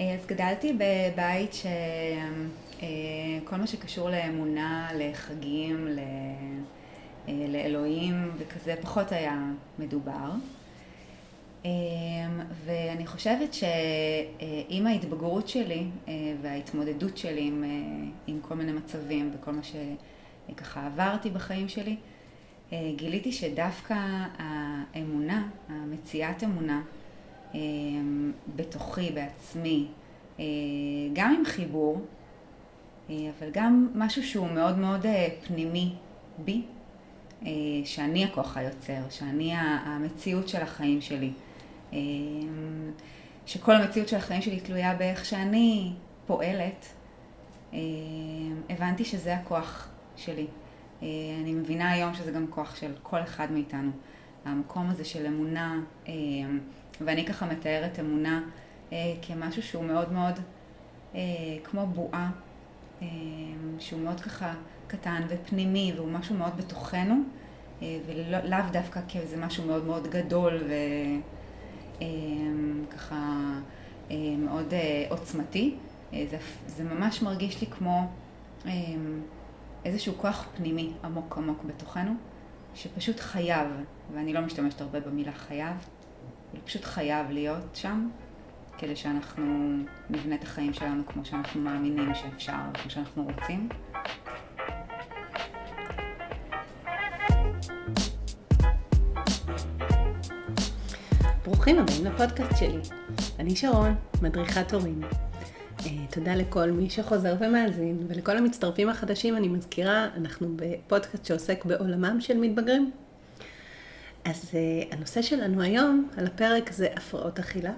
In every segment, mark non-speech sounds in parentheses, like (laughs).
אז גדלתי בבית שכל מה שקשור לאמונה, לחגים, לאלוהים וכזה פחות היה מדובר. ואני חושבת שעם ההתבגרות שלי וההתמודדות שלי עם, עם כל מיני מצבים וכל מה שככה עברתי בחיים שלי, גיליתי שדווקא האמונה, המציאת אמונה, בתוכי, בעצמי, גם עם חיבור, אבל גם משהו שהוא מאוד מאוד פנימי בי, שאני הכוח היוצר, שאני המציאות של החיים שלי, שכל המציאות של החיים שלי תלויה באיך שאני פועלת, הבנתי שזה הכוח שלי. אני מבינה היום שזה גם כוח של כל אחד מאיתנו. המקום הזה של אמונה, ואני ככה מתארת אמונה כמשהו שהוא מאוד מאוד כמו בועה, שהוא מאוד ככה קטן ופנימי, והוא משהו מאוד בתוכנו, ולאו דווקא כאיזה משהו מאוד מאוד גדול וככה מאוד עוצמתי. זה, זה ממש מרגיש לי כמו איזשהו כוח פנימי עמוק עמוק בתוכנו, שפשוט חייב, ואני לא משתמשת הרבה במילה חייב, פשוט חייב להיות שם, כדי שאנחנו נבנה את החיים שלנו כמו שאנחנו מאמינים שאפשר, כמו שאנחנו רוצים. ברוכים הבאים לפודקאסט שלי. אני שרון, מדריכת הורים. אה, תודה לכל מי שחוזר ומאזין, ולכל המצטרפים החדשים אני מזכירה, אנחנו בפודקאסט שעוסק בעולמם של מתבגרים. אז uh, הנושא שלנו היום על הפרק זה הפרעות אכילה.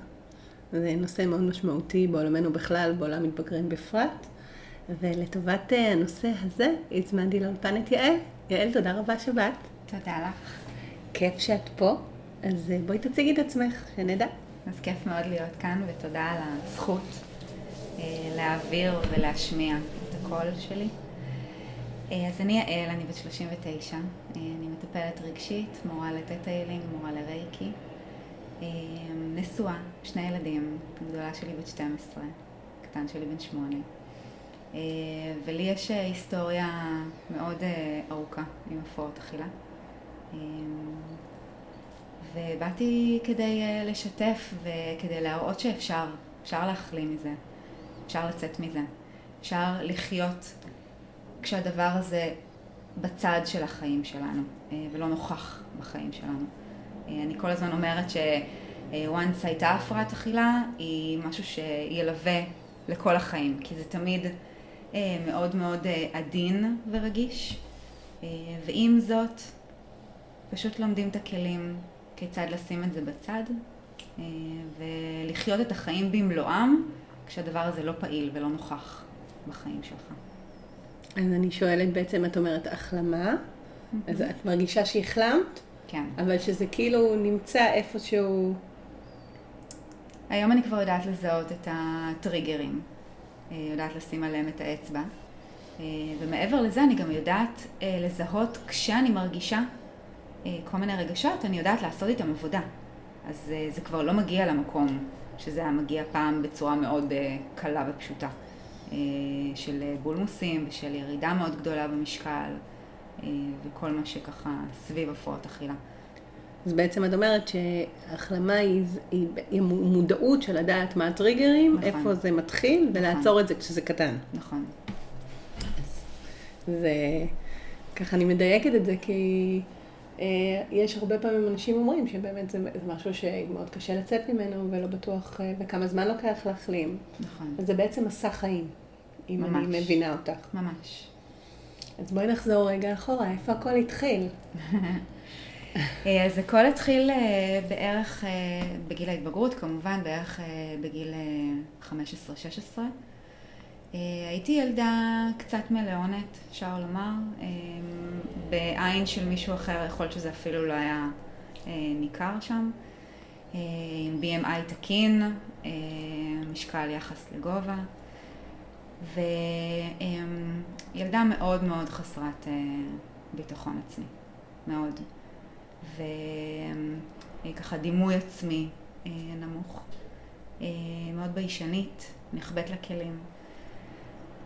זה נושא מאוד משמעותי בעולמנו בכלל, בעולם מתבגרים בפרט. ולטובת uh, הנושא הזה הזמנתי לאולפן את יעל. יעל, תודה רבה שבאת. תודה לך. כיף שאת פה, אז uh, בואי תציגי את עצמך, שנדע. אז כיף מאוד להיות כאן, ותודה על הזכות להעביר ולהשמיע את הקול שלי. אז אני יעל, אני בת 39, אני מטפלת רגשית, מורה לטטה הילינג, מורה לרייקי, נשואה, שני ילדים, הגדולה שלי בת 12, הקטן שלי בן 8. ולי יש היסטוריה מאוד ארוכה עם הפרעות אכילה. ובאתי כדי לשתף וכדי להראות שאפשר, אפשר להחלים מזה, אפשר לצאת מזה, אפשר לחיות כשהדבר הזה בצד של החיים שלנו, ולא נוכח בחיים שלנו. אני כל הזמן אומרת ש-once הייתה הפרעת אכילה, היא משהו שילווה לכל החיים, כי זה תמיד מאוד מאוד עדין ורגיש, ועם זאת, פשוט לומדים את הכלים כיצד לשים את זה בצד, ולחיות את החיים במלואם, כשהדבר הזה לא פעיל ולא נוכח בחיים שלך. אז אני שואלת בעצם, את אומרת החלמה, mm-hmm. אז את מרגישה שהחלמת? כן. אבל שזה כאילו נמצא איפשהו... היום אני כבר יודעת לזהות את הטריגרים, אה, יודעת לשים עליהם את האצבע, אה, ומעבר לזה אני גם יודעת אה, לזהות כשאני מרגישה כל מיני רגשות, אני יודעת לעשות איתם עבודה. אז זה כבר לא מגיע למקום שזה היה מגיע פעם בצורה מאוד קלה ופשוטה. אה, של בולמוסים ושל ירידה מאוד גדולה במשקל אה, וכל מה שככה סביב הפרעות אכילה. אז בעצם את אומרת שהחלמה היא, היא, היא מודעות של לדעת מה הטריגרים, נכון. איפה זה מתחיל, נכון. ולעצור את זה כשזה קטן. נכון. אז זה, ככה אני מדייקת את זה כי אה, יש הרבה פעמים אנשים אומרים שבאמת זה, זה משהו שמאוד קשה לצאת ממנו ולא בטוח, אה, וכמה זמן לוקח להחלים. נכון. אז זה בעצם מסע חיים. אם ממש. אני מבינה אותך. ממש. אז בואי נחזור רגע אחורה, איפה הכל התחיל? (laughs) אה, אז הכל התחיל אה, בערך אה, בגיל ההתבגרות, כמובן בערך בגיל 15-16. הייתי ילדה קצת מלאונת, אפשר לומר, בעין של מישהו אחר, יכול להיות שזה אפילו לא היה ניכר שם. עם BMI תקין, משקל יחס לגובה. וילדה מאוד מאוד חסרת אה, ביטחון עצמי, מאוד. וככה דימוי עצמי אה, נמוך. מאוד ביישנית, נחבאת לכלים.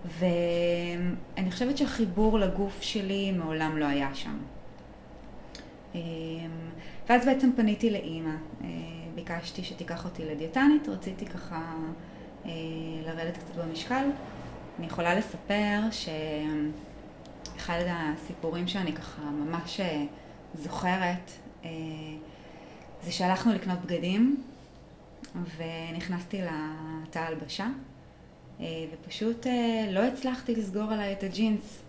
ואני חושבת שהחיבור לגוף שלי מעולם לא היה שם. ואז בעצם פניתי לאימא, ביקשתי שתיקח אותי לדיאטנית, רציתי ככה לרדת קצת במשקל. אני יכולה לספר שאחד הסיפורים שאני ככה ממש זוכרת זה שהלכנו לקנות בגדים ונכנסתי לתא הלבשה ופשוט לא הצלחתי לסגור עליי את הג'ינס.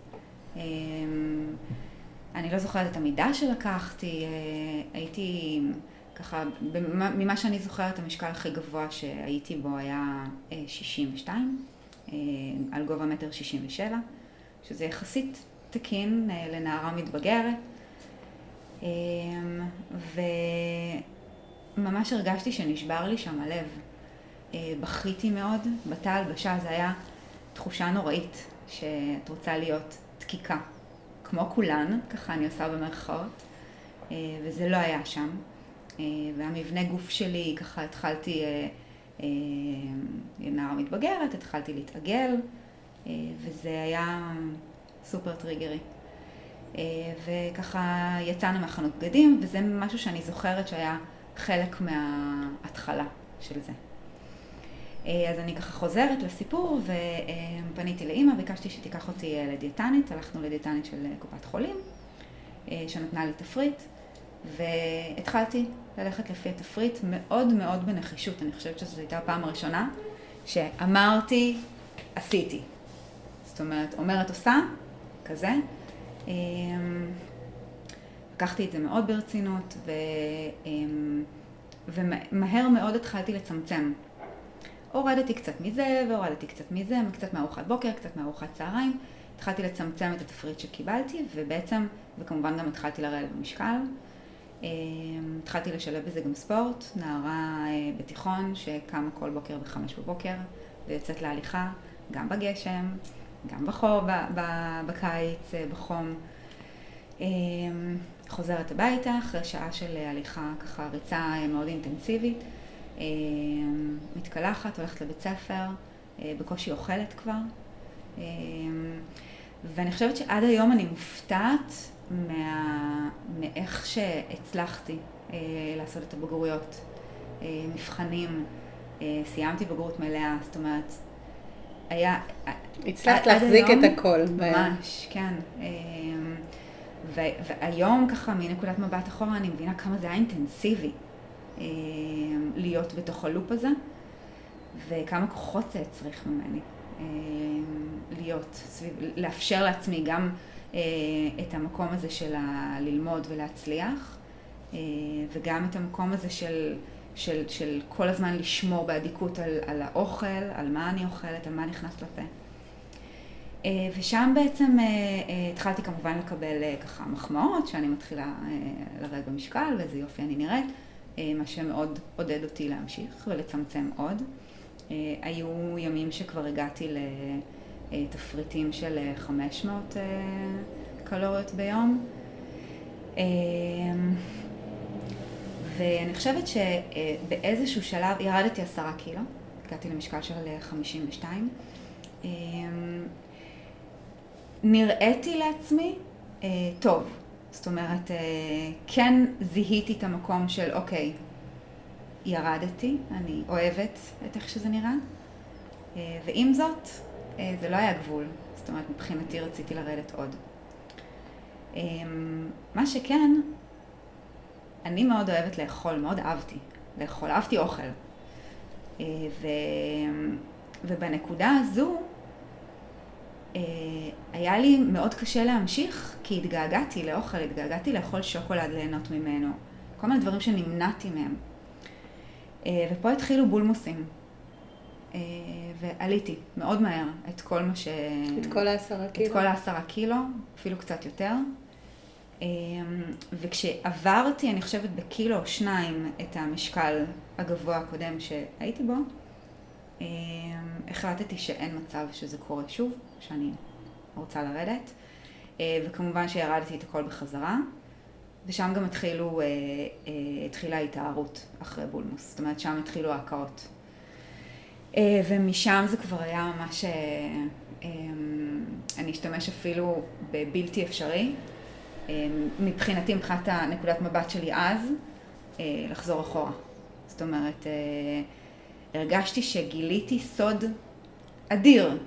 אני לא זוכרת את המידה שלקחתי, הייתי ככה, ממה שאני זוכרת המשקל הכי גבוה שהייתי בו היה 62, על גובה מטר 67, שזה יחסית תקין לנערה מתבגרת. וממש הרגשתי שנשבר לי שם הלב. בכיתי מאוד, בתא הלבשה זה היה תחושה נוראית שאת רוצה להיות דקיקה, כמו כולן, ככה אני עושה במרכאות, וזה לא היה שם. והמבנה גוף שלי, ככה התחלתי, נערה מתבגרת, התחלתי להתעגל, וזה היה סופר טריגרי. וככה יצאנו מהחנות בגדים, וזה משהו שאני זוכרת שהיה חלק מההתחלה של זה. אז אני ככה חוזרת לסיפור ופניתי לאימא, ביקשתי שתיקח אותי לדיאטנית, הלכנו לדיאטנית של קופת חולים, שנתנה לי תפריט, והתחלתי ללכת לפי התפריט מאוד מאוד בנחישות, אני חושבת שזו הייתה הפעם הראשונה שאמרתי, עשיתי. זאת אומרת, אומרת עושה, כזה. לקחתי את זה מאוד ברצינות, ו... ומהר מאוד התחלתי לצמצם. הורדתי קצת מזה, והורדתי קצת מזה, קצת מארוחת בוקר, קצת מארוחת צהריים. התחלתי לצמצם את התפריט שקיבלתי, ובעצם, וכמובן גם התחלתי לרדת במשקל. התחלתי לשלב בזה גם ספורט, נערה בתיכון שקמה כל בוקר בחמש בבוקר ויוצאת להליכה, גם בגשם, גם בחור, בקיץ, בחום. חוזרת הביתה אחרי שעה של הליכה, ככה ריצה מאוד אינטנסיבית, מתקלחת, הולכת לבית ספר, בקושי אוכלת כבר. ואני חושבת שעד היום אני מופתעת מה... מאיך שהצלחתי לעשות את הבגרויות, מבחנים, סיימתי בגרות מלאה, זאת אומרת, היה... הצלחת להחזיק היום, את הכל. ממש, כן. והיום ככה מנקודת מבט אחורה אני מבינה כמה זה היה אינטנסיבי להיות בתוך הלופ הזה, וכמה כוחות זה הצריך ממני להיות סביב, לאפשר לעצמי גם את המקום הזה של ללמוד ולהצליח, וגם את המקום הזה של, של, של כל הזמן לשמור באדיקות על, על האוכל, על מה אני אוכלת, על מה נכנס לפה. ושם בעצם התחלתי כמובן לקבל ככה מחמאות, שאני מתחילה לרדת במשקל ואיזה יופי אני נראית, מה שמאוד עודד אותי להמשיך ולצמצם עוד. היו ימים שכבר הגעתי לתפריטים של 500 קלוריות ביום. ואני חושבת שבאיזשהו שלב ירדתי עשרה קילו, הגעתי למשקל של 52. נראיתי לעצמי אה, טוב. זאת אומרת, אה, כן זיהיתי את המקום של אוקיי, ירדתי, אני אוהבת את איך שזה נראה, אה, ועם זאת, אה, זה לא היה גבול. זאת אומרת, מבחינתי רציתי לרדת עוד. אה, מה שכן, אני מאוד אוהבת לאכול, מאוד אהבתי לאכול, אהבתי אוכל. אה, ו... ובנקודה הזו, אה, היה לי מאוד קשה להמשיך, כי התגעגעתי לאוכל, התגעגעתי לאכול שוקולד, ליהנות ממנו. כל מיני דברים שנמנעתי מהם. אה, ופה התחילו בולמוסים. אה, ועליתי מאוד מהר את כל מה ש... את כל העשרה קילו? את כל העשרה קילו, אפילו קצת יותר. וכשעברתי, אני חושבת, בקילו או שניים את המשקל הגבוה הקודם שהייתי בו, החלטתי שאין מצב שזה קורה שוב, שאני רוצה לרדת, וכמובן שירדתי את הכל בחזרה, ושם גם התחילו, התחילה התארות אחרי בולמוס, זאת אומרת שם התחילו ההקאות. אה, ומשם זה כבר היה ממש, אה, אה, אני אשתמש אפילו בבלתי אפשרי. מבחינתי, מבחינת הנקודת מבט שלי אז, לחזור אחורה. זאת אומרת, הרגשתי שגיליתי סוד אדיר.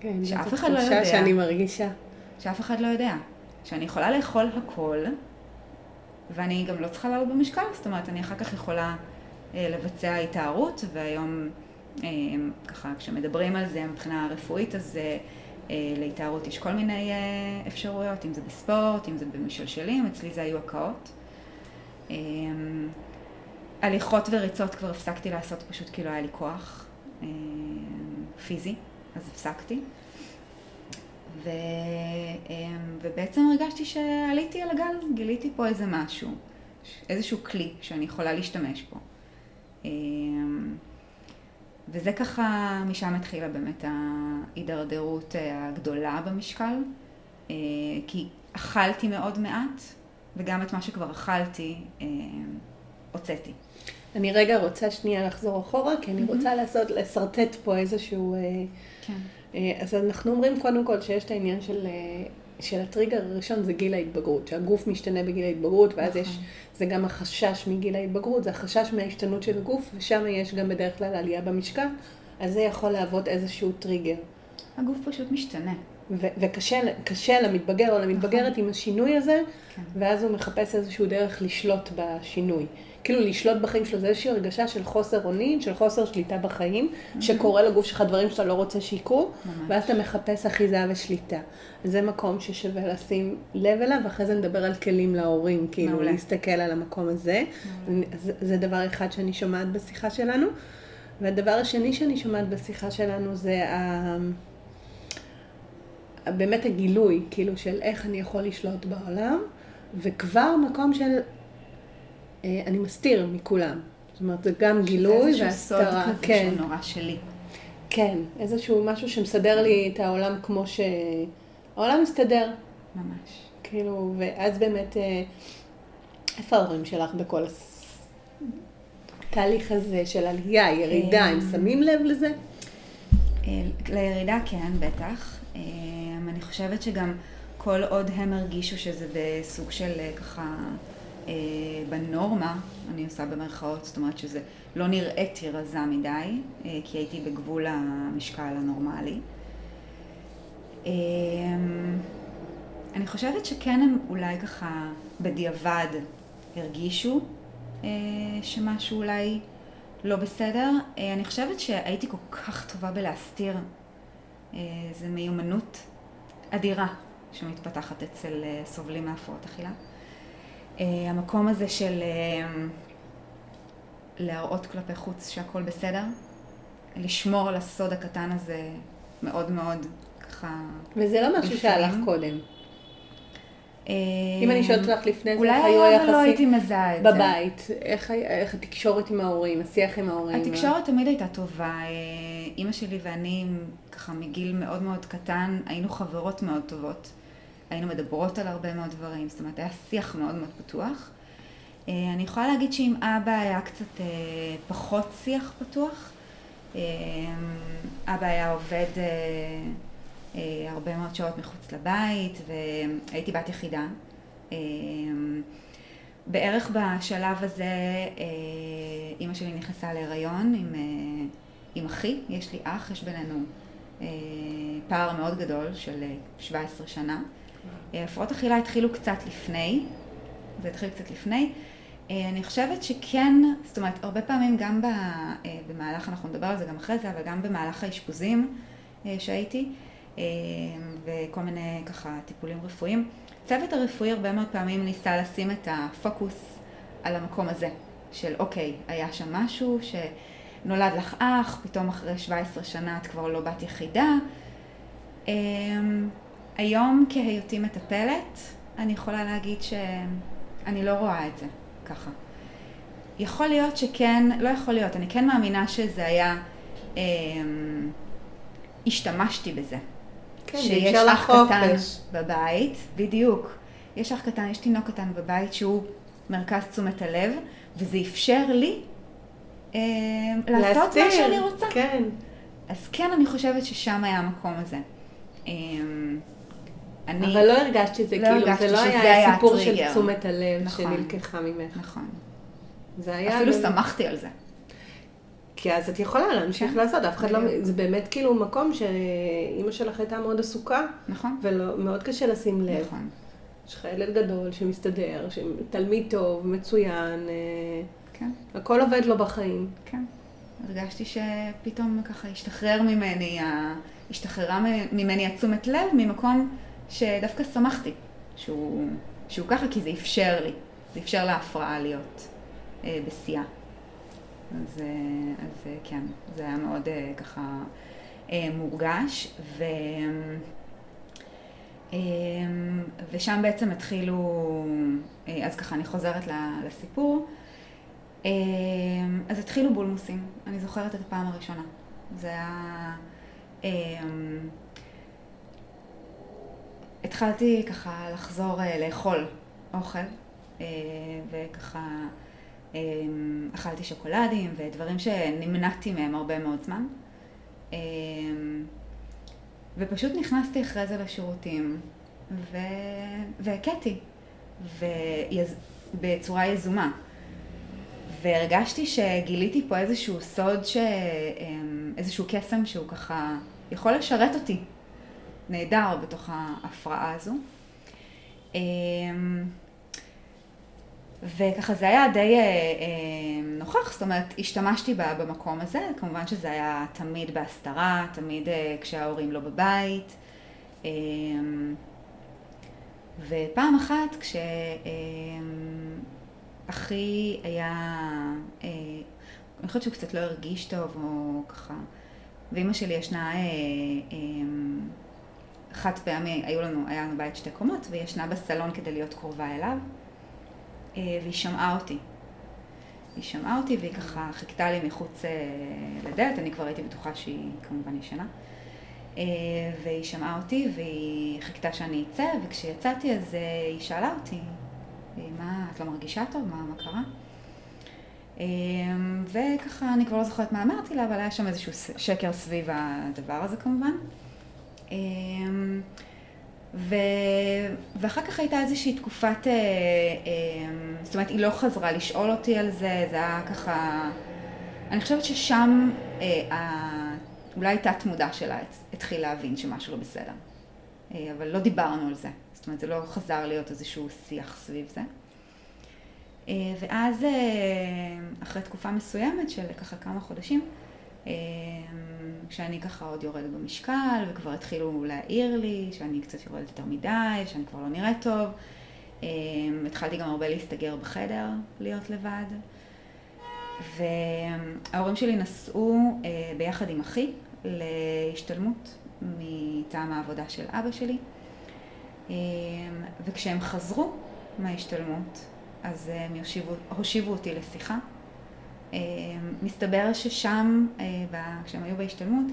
כן, שאף אחד לא יודע. זו תחושה שאני מרגישה. שאף אחד לא יודע. שאני יכולה לאכול הכל, ואני גם לא צריכה לעלות במשקל, זאת אומרת, אני אחר כך יכולה לבצע התארות, והיום ככה, כשמדברים על זה מבחינה רפואית, אז אה, להתארות יש כל מיני אה, אפשרויות, אם זה בספורט, אם זה במשלשלים, אצלי זה היו הקאות. אמ, הליכות וריצות כבר הפסקתי לעשות פשוט כי לא היה לי כוח אמ, פיזי, אז הפסקתי. ו, ובעצם הרגשתי שעליתי על הגל, גיליתי פה איזה משהו, איזשהו כלי שאני יכולה להשתמש בו. וזה ככה, משם התחילה באמת ההידרדרות אה, הגדולה במשקל, אה, כי אכלתי מאוד מעט, וגם את מה שכבר אכלתי, אה, הוצאתי. אני רגע רוצה שנייה לחזור אחורה, כי אני רוצה לעשות, לשרטט פה איזשהו... כן. אז אנחנו אומרים קודם כל שיש את העניין של של הטריגר הראשון זה גיל ההתבגרות, שהגוף משתנה בגיל ההתבגרות, ואז יש, נכון. זה גם החשש מגיל ההתבגרות, זה החשש מההשתנות של הגוף, ושם יש גם בדרך כלל עלייה במשקל, אז זה יכול להוות איזשהו טריגר. הגוף פשוט משתנה. וקשה למתבגר או למתבגרת נכון. עם השינוי הזה, כן. ואז הוא מחפש איזשהו דרך לשלוט בשינוי. כאילו לשלוט בחיים שלו, זה איזושהי הרגשה של חוסר אונים, של חוסר שליטה בחיים, mm-hmm. שקורה לגוף שלך דברים שאתה לא רוצה שיקרו, ואז אתה מחפש אחיזה ושליטה. זה מקום ששווה לשים לב אליו, ואחרי זה נדבר על כלים להורים, כאילו מעולה. להסתכל על המקום הזה. זה, זה דבר אחד שאני שומעת בשיחה שלנו. והדבר השני שאני שומעת בשיחה שלנו זה ה... באמת הגילוי, כאילו, של איך אני יכול לשלוט בעולם, וכבר מקום של אני מסתיר מכולם. זאת אומרת, זה גם גילוי והסתרה. שזה איזשהו סוד כזה כן. שהוא נורא שלי. כן, איזשהו משהו שמסדר לי את העולם כמו ש... העולם מסתדר. ממש. כאילו, ואז באמת, אה, איפה ההורים שלך בכל התהליך הזה של עלייה, ירידה, הם אה, שמים לב לזה? לירידה כן, בטח. אני חושבת שגם כל עוד הם הרגישו שזה בסוג של ככה... אה, בנורמה, אני עושה במרכאות, זאת אומרת שזה לא נראיתי רזה מדי, אה, כי הייתי בגבול המשקל הנורמלי. אה, אני חושבת שכן הם אולי ככה בדיעבד הרגישו שמשהו אולי לא בסדר. אני חושבת שהייתי כל כך טובה בלהסתיר. זו מיומנות אדירה שמתפתחת אצל סובלים מהפרעות אכילה. אה, המקום הזה של אה, להראות כלפי חוץ שהכל בסדר, לשמור על הסוד הקטן הזה מאוד מאוד ככה... וזה לא משהו שהלך קודם. אם אני שואלת אותך לפני זה, איך היו היחסים? אולי לא הייתי מזהה את זה. בבית, איך, איך התקשורת עם ההורים, השיח עם ההורים? התקשורת תמיד הייתה טובה. אימא שלי ואני, ככה מגיל מאוד מאוד קטן, היינו חברות מאוד טובות. היינו מדברות על הרבה מאוד דברים, זאת אומרת, היה שיח מאוד מאוד פתוח. אה, אני יכולה להגיד שעם אבא היה קצת אה, פחות שיח פתוח. אה, אבא היה עובד הרבה מאוד שעות מחוץ לבית, והייתי בת יחידה. בערך בשלב הזה אימא שלי נכנסה להיריון עם, עם אחי, יש לי אח, יש בינינו פער מאוד גדול של 17 שנה. הפרעות אכילה התחילו קצת לפני, זה התחיל קצת לפני. אה, אני חושבת שכן, זאת אומרת, הרבה פעמים גם אה, במהלך, אנחנו נדבר על זה גם אחרי זה, אבל גם במהלך האשפוזים אה, שהייתי, וכל מיני ככה טיפולים רפואיים, הצוות הרפואי הרבה מאוד פעמים ניסה לשים את הפוקוס על המקום הזה, של אוקיי, היה שם משהו שנולד לך אח, פתאום אחרי 17 שנה את כבר לא בת יחידה. היום כהיותי מטפלת, אני יכולה להגיד שאני לא רואה את זה ככה. יכול להיות שכן, לא יכול להיות, אני כן מאמינה שזה היה, אה, השתמשתי בזה. כן, שיש אח קטן בבית, בדיוק. יש אח קטן, יש תינוק קטן בבית שהוא מרכז תשומת הלב, וזה אפשר לי אה, לעשות להסתיר, מה שאני רוצה. כן. אז כן, אני חושבת ששם היה המקום הזה. אה, אני... אבל לא הרגשת שזה לא כאילו, זה לא היה היה סיפור של. תשומת הלב נכון. שנלקחה ממך. נכון. זה היה... אפילו באמת- שמחתי על זה. כי אז את יכולה להמשיך כן, לעשות, אף אחד לא... זה באמת כאילו מקום שאימא שלך הייתה מאוד עסוקה, נכון? ומאוד קשה לשים לב. נכון. יש לך ילד גדול שמסתדר, תלמיד טוב, מצוין, אה, כן, הכל עובד לו בחיים. כן. הרגשתי שפתאום ככה השתחרר ממני, השתחררה ממני התשומת לב ממקום שדווקא שמחתי שהוא, שהוא ככה, כי זה אפשר לי. זה אפשר להפרעה להיות אה, בשיאה. אז, אה, אז אה, כן, זה היה מאוד אה, ככה אה, מורגש. ו... אה, ושם בעצם התחילו, אה, אז ככה אני חוזרת לסיפור. אה, אז התחילו בולמוסים, אני זוכרת את הפעם הראשונה. זה היה... אה, התחלתי ככה לחזור אה, לאכול אוכל, אה, וככה אה, אכלתי שוקולדים ודברים שנמנעתי מהם הרבה מאוד זמן. אה, ופשוט נכנסתי אחרי זה לשירותים. והכיתי. בצורה יזומה. והרגשתי שגיליתי פה איזשהו סוד, ש... אמ, איזשהו קסם שהוא ככה יכול לשרת אותי נהדר בתוך ההפרעה הזו. אמ, וככה זה היה די אה, אה, נוכח, זאת אומרת, השתמשתי ב- במקום הזה, כמובן שזה היה תמיד בהסתרה, תמיד אה, כשההורים לא בבית. אמ, ופעם אחת כשאחי היה, אה, אני חושבת שהוא קצת לא הרגיש טוב או ככה, ואימא שלי ישנה, חד פעמי, היו לנו, היה לנו בית שתי קומות, והיא ישנה בסלון כדי להיות קרובה אליו, אה, והיא שמעה אותי. היא שמעה אותי והיא ככה חיכתה לי מחוץ אה, לדלת, אני כבר הייתי בטוחה שהיא כמובן ישנה. אה, והיא שמעה אותי והיא חיכתה שאני אצא, וכשיצאתי אז היא שאלה אותי, מה, את לא מרגישה טוב? מה, מה קרה? וככה, אני כבר לא זוכרת מה אמרתי לה, אבל היה שם איזשהו שקר סביב הדבר הזה כמובן. אה, ו... ואחר כך הייתה איזושהי תקופת, אה, אה, זאת אומרת, היא לא חזרה לשאול אותי על זה, זה היה ככה, אני חושבת ששם אה, ה... אולי תת מודע שלה התחיל להבין שמשהו לא בסדר. אה, אבל לא דיברנו על זה, זאת אומרת, זה לא חזר להיות איזשהו שיח סביב זה. אה, ואז, אה, אחרי תקופה מסוימת של ככה כמה חודשים, אה, כשאני ככה עוד יורדת במשקל, וכבר התחילו להעיר לי שאני קצת יורדת יותר מדי, שאני כבר לא נראית טוב. אה, התחלתי גם הרבה להסתגר בחדר, להיות לבד. וההורים שלי נסעו אה, ביחד עם אחי להשתלמות מטעם העבודה של אבא שלי. אה, וכשהם חזרו מההשתלמות, אז הם יושיבו, הושיבו אותי לשיחה. אה, מסתבר ששם, אה, כשהם היו בהשתלמות,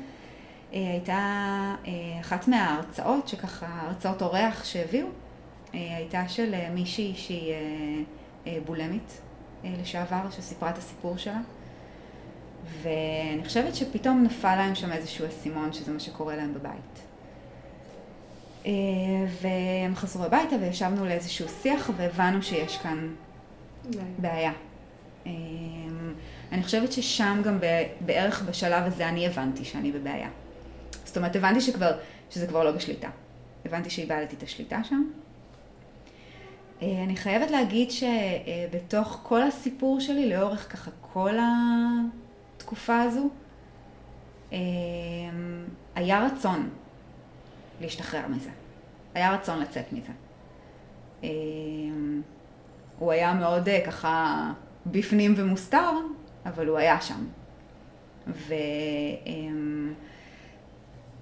אה, הייתה אחת מההרצאות, שככה, הרצאות אורח שהביאו, הייתה של מישהי שהיא בולמית לשעבר, שסיפרה את הסיפור שלה. ואני חושבת שפתאום נפל להם שם איזשהו אסימון שזה מה שקורה להם בבית. והם חזרו הביתה וישבנו לאיזשהו שיח והבנו שיש כאן בעיה. אה, אני חושבת ששם גם בערך בשלב הזה אני הבנתי שאני בבעיה. זאת אומרת, הבנתי שכבר, שזה כבר לא בשליטה. הבנתי שאיבדתי את השליטה שם. אה, אני חייבת להגיד שבתוך כל הסיפור שלי, לאורך ככה כל התקופה הזו, אה, היה רצון להשתחרר מזה. היה רצון לצאת מזה. אה, הוא היה מאוד אה, ככה בפנים ומוסתר, אבל הוא היה שם. ו... אמ,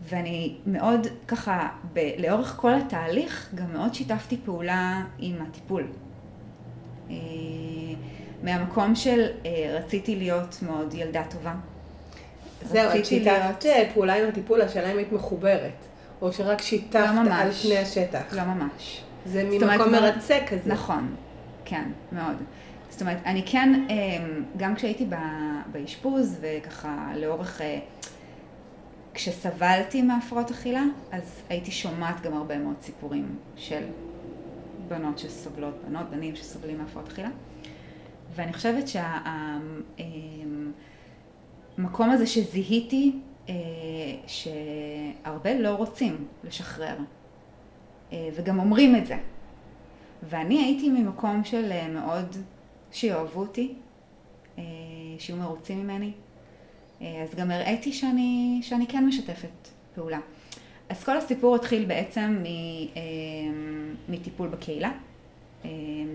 ואני מאוד ככה, ב- לאורך כל התהליך, גם מאוד שיתפתי פעולה עם הטיפול. אה, מהמקום של אה, רציתי להיות מאוד ילדה טובה. זהו, את שיתפת פעולה עם הטיפול, השאלה אם היית מחוברת, או שרק שיתפת לא על ממש. פני השטח. לא ממש. זה אומרת, ממקום מאוד- מרצה כזה. נכון, כן, מאוד. זאת אומרת, אני כן, גם כשהייתי באשפוז וככה לאורך, כשסבלתי מהפרעות אכילה, אז הייתי שומעת גם הרבה מאוד סיפורים של בנות שסובלות, בנות, בנים שסובלים מהפרעות אכילה. ואני חושבת שהמקום הזה שזיהיתי, אה, שהרבה לא רוצים לשחרר, אה, וגם אומרים את זה. ואני הייתי ממקום של אה, מאוד שיאהבו אותי, שיהיו מרוצים ממני, אז גם הראיתי שאני, שאני כן משתפת פעולה. אז כל הסיפור התחיל בעצם מטיפול בקהילה.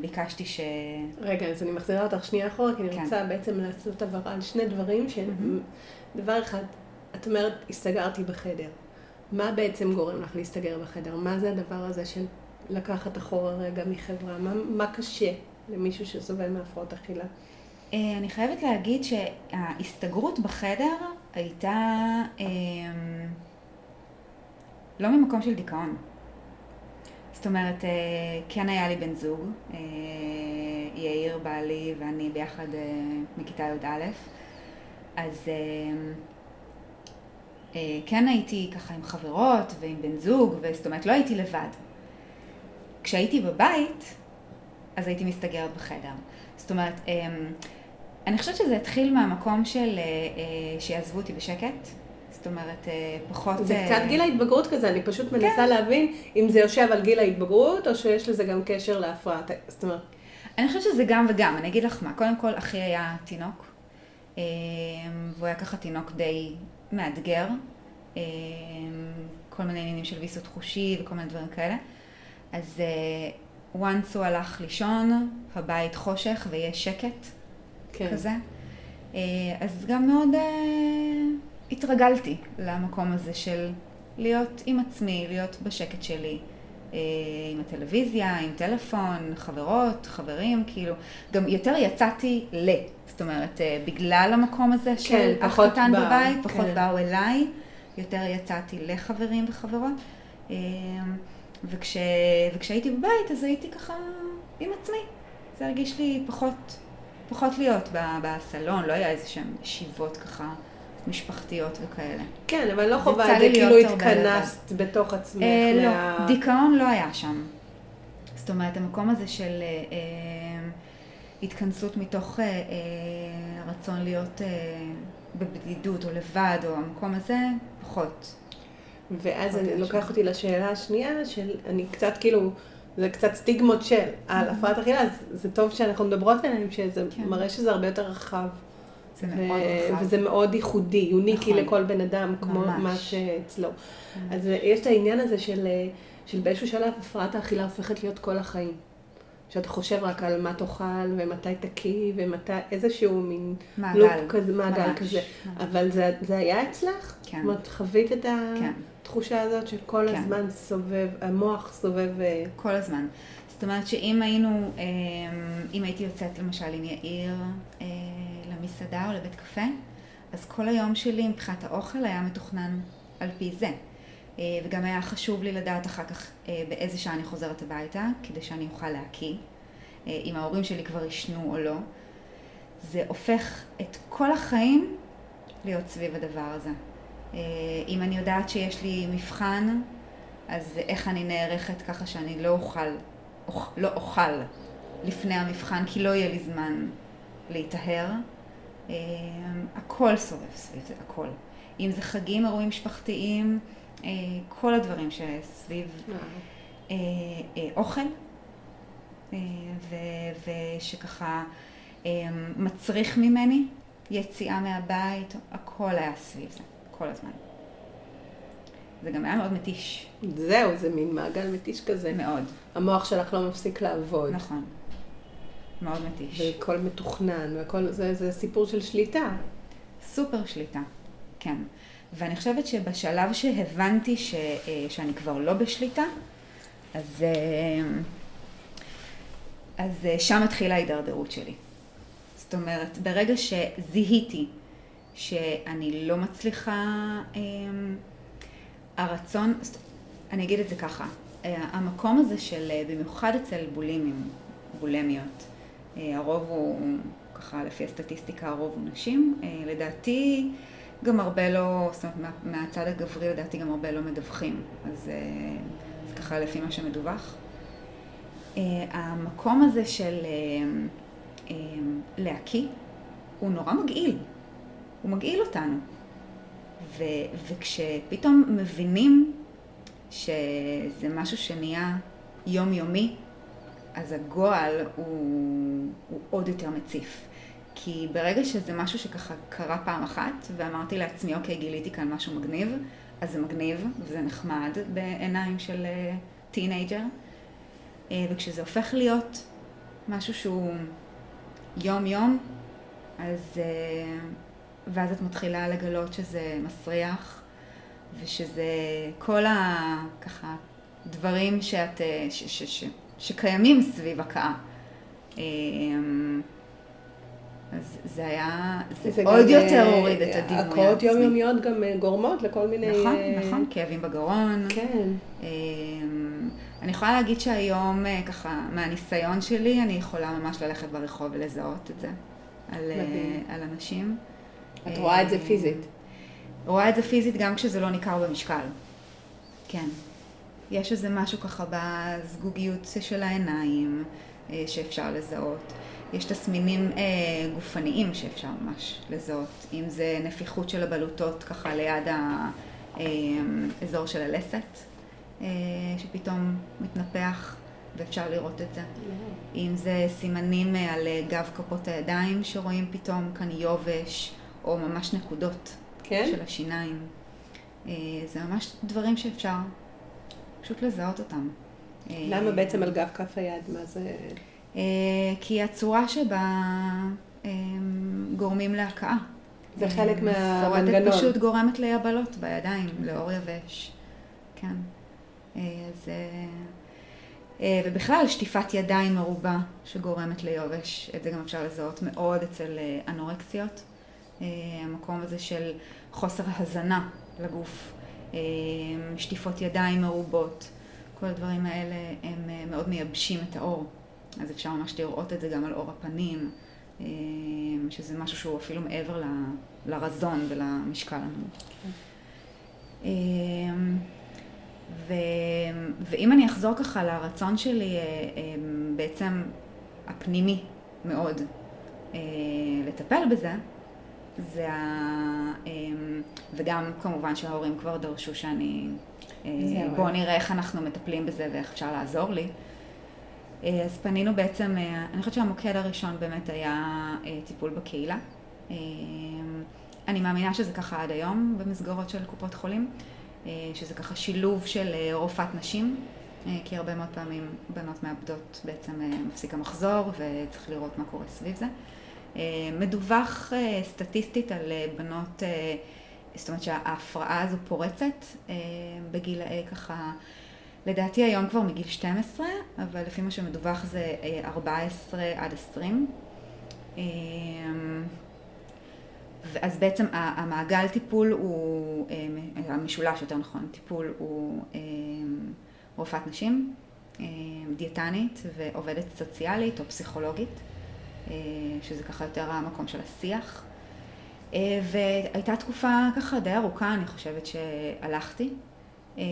ביקשתי ש... רגע, אז אני מחזירה אותך שנייה אחורה, כי אני כן. רוצה בעצם לעשות הבהרה על שני דברים שהם... Mm-hmm. דבר אחד, את אומרת, הסתגרתי בחדר. מה בעצם גורם לך להסתגר בחדר? מה זה הדבר הזה של לקחת אחורה רגע מחברה? מה, מה קשה למישהו שסובל מהפרעות אכילה? אה, אני חייבת להגיד שההסתגרות בחדר הייתה אה, לא ממקום של דיכאון. זאת אומרת, אה, כן היה לי בן זוג, יאיר בעלי ואני ביחד מכיתה י"א, אז כן הייתי ככה עם חברות ועם בן זוג, זאת אומרת לא הייתי לבד. כשהייתי בבית, אז הייתי מסתגרת בחדר. זאת אומרת, אני חושבת שזה התחיל מהמקום של שיעזבו אותי בשקט. זאת אומרת, פחות... זה קצת גיל ההתבגרות כזה, אני פשוט מנסה כן. להבין אם זה יושב על גיל ההתבגרות, או שיש לזה גם קשר להפרעת, זאת אומרת... אני חושבת שזה גם וגם, אני אגיד לך מה, קודם כל אחי היה תינוק, והוא היה ככה תינוק די מאתגר, כל מיני עניינים של ויסות חושי וכל מיני דברים כאלה. אז once הוא הלך לישון, הבית חושך ויש שקט כן. כזה. Uh, אז גם מאוד uh, התרגלתי למקום הזה של להיות עם עצמי, להיות בשקט שלי. uh, עם הטלוויזיה, עם טלפון, חברות, חברים, כאילו, גם יותר יצאתי ל, זאת אומרת, uh, בגלל המקום הזה של כן, אח קטן בא, בבית, פחות כן. באו אליי, יותר יצאתי לחברים וחברות. Uh, וכש, וכשהייתי בבית אז הייתי ככה עם עצמי. זה הרגיש לי פחות, פחות להיות בסלון, לא היה איזה שהן ישיבות ככה משפחתיות וכאלה. כן, אבל לא חובה את זה, כאילו התכנסת בתוך עצמך. אה, לא, מה... לא, דיכאון לא היה שם. זאת אומרת, המקום הזה של אה, אה, התכנסות מתוך אה, אה, רצון להיות אה, בבדידות או לבד, או המקום הזה, פחות. ואז אני לוקח אותי לשאלה השנייה, של אני קצת כאילו, זה קצת סטיגמות של על mm-hmm. הפרעת אכילה, אז זה טוב שאנחנו מדברות עליהם, שזה כן. מראה שזה הרבה יותר רחב. זה ו- מאוד רחב. וזה מאוד ייחודי, יוניקי נכון. לכל בן אדם, כמו ממש. מה שאצלו. ממש. אז יש את העניין הזה של, של באיזשהו שלב הפרעת האכילה הופכת להיות כל החיים. שאתה חושב רק על מה תאכל ומתי תקיא ומתי איזשהו מין מעגל, לופ כזה, מעגל ממש, כזה. ממש. אבל זה, זה היה אצלך? כן. זאת אומרת, חווית את התחושה כן. הזאת שכל כן. הזמן סובב, המוח סובב... אה, כל הזמן. זאת אומרת שאם היינו, אה, אם הייתי יוצאת למשל עם יאיר אה, למסעדה או לבית קפה, אז כל היום שלי מבחינת האוכל היה מתוכנן על פי זה. אה, וגם היה חשוב לי לדעת אחר כך באיזה שעה אני חוזרת הביתה, כדי שאני אוכל להקיא, אם ההורים שלי כבר ישנו או לא. זה הופך את כל החיים להיות סביב הדבר הזה. אם אני יודעת שיש לי מבחן, אז איך אני נערכת ככה שאני לא אוכל, לא אוכל לפני המבחן, כי לא יהיה לי זמן להיטהר. הכל סובב סביב זה, הכל. אם זה חגים, אירועים משפחתיים, אה, כל הדברים שסביב אה, אה, אוכל, ושככה מצריך ממני יציאה מהבית, הכל היה סביב זה, כל הזמן. זה גם היה מאוד מתיש. זהו, זה מין מעגל מתיש כזה. מאוד. המוח שלך לא מפסיק לעבוד. נכון. מאוד מתיש. והכל מתוכנן, והכל, זה, זה סיפור של שליטה. סופר שליטה, כן. ואני חושבת שבשלב שהבנתי ש, אה, שאני כבר לא בשליטה, אז, אה, אז אה, שם התחילה ההידרדרות שלי. זאת אומרת, ברגע שזיהיתי שאני לא מצליחה, הרצון, אני אגיד את זה ככה, המקום הזה של, במיוחד אצל בולימים, בולמיות, הרוב הוא, ככה לפי הסטטיסטיקה, הרוב הוא נשים. לדעתי, גם הרבה לא, זאת אומרת, מה, מהצד הגברי לדעתי גם הרבה לא מדווחים. אז זה ככה לפי מה שמדווח. המקום הזה של להקיא הוא נורא מגעיל. הוא מגעיל אותנו. ו, וכשפתאום מבינים שזה משהו שנהיה יומיומי, אז הגועל הוא, הוא עוד יותר מציף. כי ברגע שזה משהו שככה קרה פעם אחת, ואמרתי לעצמי, אוקיי, גיליתי כאן משהו מגניב, אז זה מגניב, וזה נחמד בעיניים של teenager. אה, אה, וכשזה הופך להיות משהו שהוא יום-יום, אז... Uh, ואז את מתחילה לגלות שזה מסריח, ושזה כל ה... ככה, דברים שאת... ש, ש, ש, שקיימים סביב הקאה. אמ, אז זה היה, זה, זה עוד יותר אה, הוריד את הדימוי העצמי. הקאות יומיומיות גם אה, גורמות לכל מיני... נכון, אה, נכון, כאבים בגרון. כן. אמ, אני יכולה להגיד שהיום, ככה, מהניסיון שלי, אני יכולה ממש ללכת ברחוב ולזהות את זה על, על אנשים. את רואה את זה פיזית. רואה את זה פיזית גם כשזה לא ניכר במשקל. כן. יש איזה משהו ככה בזגוגיות של העיניים אה, שאפשר לזהות. יש תסמינים אה, גופניים שאפשר ממש לזהות, אם זה נפיחות של הבלוטות ככה ליד האזור אה, של הלסת, אה, שפתאום מתנפח ואפשר לראות את זה. Yeah. אם זה סימנים אה, על גב כפות הידיים שרואים פתאום כאן יובש, או ממש נקודות כן? של השיניים. אה, זה ממש דברים שאפשר פשוט לזהות אותם. למה אה, בעצם על גב כף היד? מה זה? אה, כי הצורה שבה גורמים להכאה. זה חלק מהמנגנון. שורדת פשוט גורמת ליבלות בידיים, לאור יבש. כן. אז... ובכלל, שטיפת ידיים מרובה שגורמת ליובש, את זה גם אפשר לזהות מאוד אצל אנורקסיות. אה, המקום הזה של חוסר הזנה לגוף, אה, שטיפות ידיים מרובות, כל הדברים האלה הם אה, מאוד מייבשים את האור. אז אפשר ממש לראות את זה גם על אור הפנים, שזה משהו שהוא אפילו מעבר לרזון ולמשקל הנמוך. ו, ואם אני אחזור ככה לרצון שלי בעצם הפנימי מאוד לטפל בזה, זה ה... אמ, וגם כמובן שההורים כבר דרשו שאני... אה, בואו נראה איך אנחנו מטפלים בזה ואיך אפשר לעזור לי. אה, אז פנינו בעצם, אה, אני חושבת שהמוקד הראשון באמת היה טיפול בקהילה. אני מאמינה שזה ככה עד היום במסגרות של קופות חולים, שזה ככה שילוב של רופאת נשים, כי הרבה מאוד פעמים בנות מאבדות בעצם מפסיק המחזור וצריך לראות מה קורה סביב זה. אה, מדווח אה, סטטיסטית על אה, בנות, זאת אומרת שההפרעה הזו פורצת בגילאי ככה, לדעתי היום כבר מגיל 12, אבל לפי מה שמדווח זה 14 עד 20. אז בעצם המעגל טיפול הוא, המשולש יותר נכון, טיפול הוא רופאת נשים, דיאטנית ועובדת סוציאלית או פסיכולוגית. אה, שזה ככה יותר המקום של השיח. אה, והייתה תקופה ככה די ארוכה, אני חושבת שהלכתי. אה,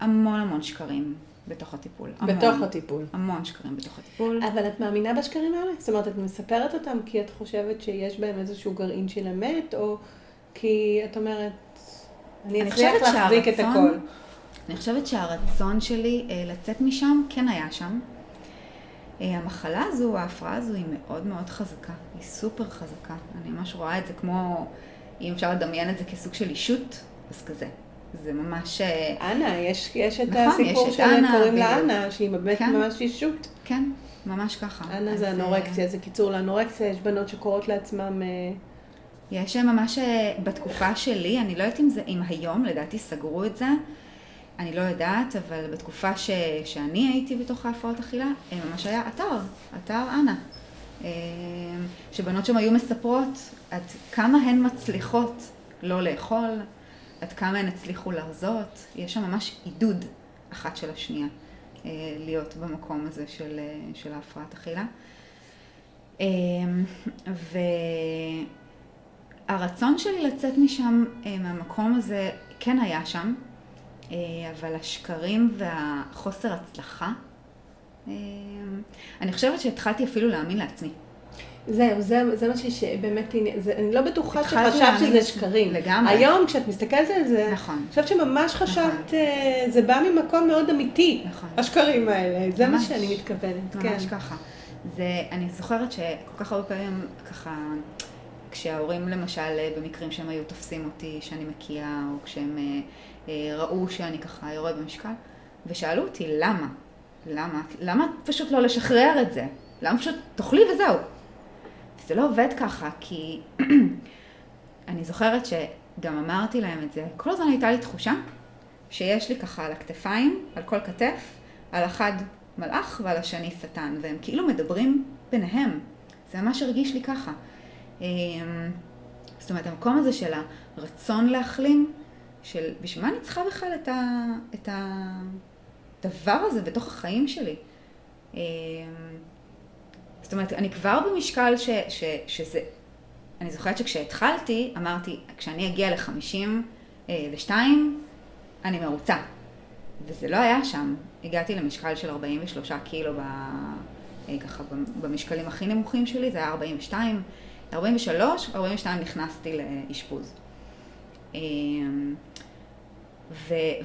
המון המון שקרים בתוך הטיפול. המון, בתוך הטיפול. המון שקרים בתוך הטיפול. אבל את מאמינה בשקרים האלה? זאת אומרת, את מספרת אותם כי את חושבת שיש בהם איזשהו גרעין של אמת, או כי את אומרת, אני אצליח להחזיק את הכל. אני חושבת שהרצון שלי לצאת משם כן היה שם. אה, המחלה הזו, ההפרעה הזו, היא מאוד מאוד חזקה, היא סופר חזקה. אני ממש רואה את זה כמו, אם אפשר לדמיין את זה כסוג של אישות, אז כזה. זה ממש... אה, אנה, יש, יש את נכון, הסיפור שקוראים לה אנה, שהיא באמת כן, ממש אישות. כן, ממש ככה. אנה זה אה, אנורקסיה, זה קיצור לאנורקסיה, יש בנות שקוראות לעצמם... יש ממש, בתקופה שלי, אני לא יודעת אם זה, אם היום, לדעתי סגרו את זה, אני לא יודעת, אבל בתקופה ש, שאני הייתי בתוך ההפרעות אכילה, ממש היה אתר, אתר אנה. אה, שבנות שם היו מספרות עד כמה הן מצליחות לא לאכול, עד כמה הן הצליחו להרזות. יש שם ממש עידוד אחת של השנייה אה, להיות במקום הזה של, אה, של ההפרעת אכילה. והרצון שלי לצאת משם, אה, מהמקום הזה, כן היה שם, אה, אבל השקרים והחוסר הצלחה, אמ, אני חושבת שהתחלתי אפילו להאמין לעצמי. זהו, זה, זה מה שבאמת, זה, אני לא בטוחה שחשבת שזה שקרים. לגמרי. היום, כשאת מסתכלת על זה, נכון. אני חושבת שממש חשבת, נכון. אה, זה בא ממקום מאוד אמיתי, נכון. השקרים האלה, זה ממש, מה שאני מתכוונת, ממש כן. ממש ככה. זה, אני זוכרת שכל כך הרבה פעמים, ככה, כשההורים למשל, במקרים שהם היו תופסים אותי, שאני מקיאה, או כשהם אה, אה, ראו שאני ככה יורד במשקל, ושאלו אותי למה, למה, למה פשוט לא לשחרר את זה? למה פשוט תאכלי וזהו? זה לא עובד ככה, כי (clears throat) אני זוכרת שגם אמרתי להם את זה, כל הזמן הייתה לי תחושה שיש לי ככה על הכתפיים, על כל כתף, על אחד מלאך ועל השני שטן, והם כאילו מדברים ביניהם. זה ממש הרגיש לי ככה. אמ, זאת אומרת, המקום הזה של הרצון להחלים, של בשביל מה אני צריכה בכלל את, ה, את הדבר הזה בתוך החיים שלי? אמ, זאת אומרת, אני כבר במשקל ש, ש, שזה, אני זוכרת שכשהתחלתי, אמרתי, כשאני אגיע לחמישים אה, ושתיים, אני מרוצה. וזה לא היה שם. הגעתי למשקל של 43 קילו ב, אה, ככה במשקלים הכי נמוכים שלי, זה היה 42. 43, 42 נכנסתי לאשפוז. אה,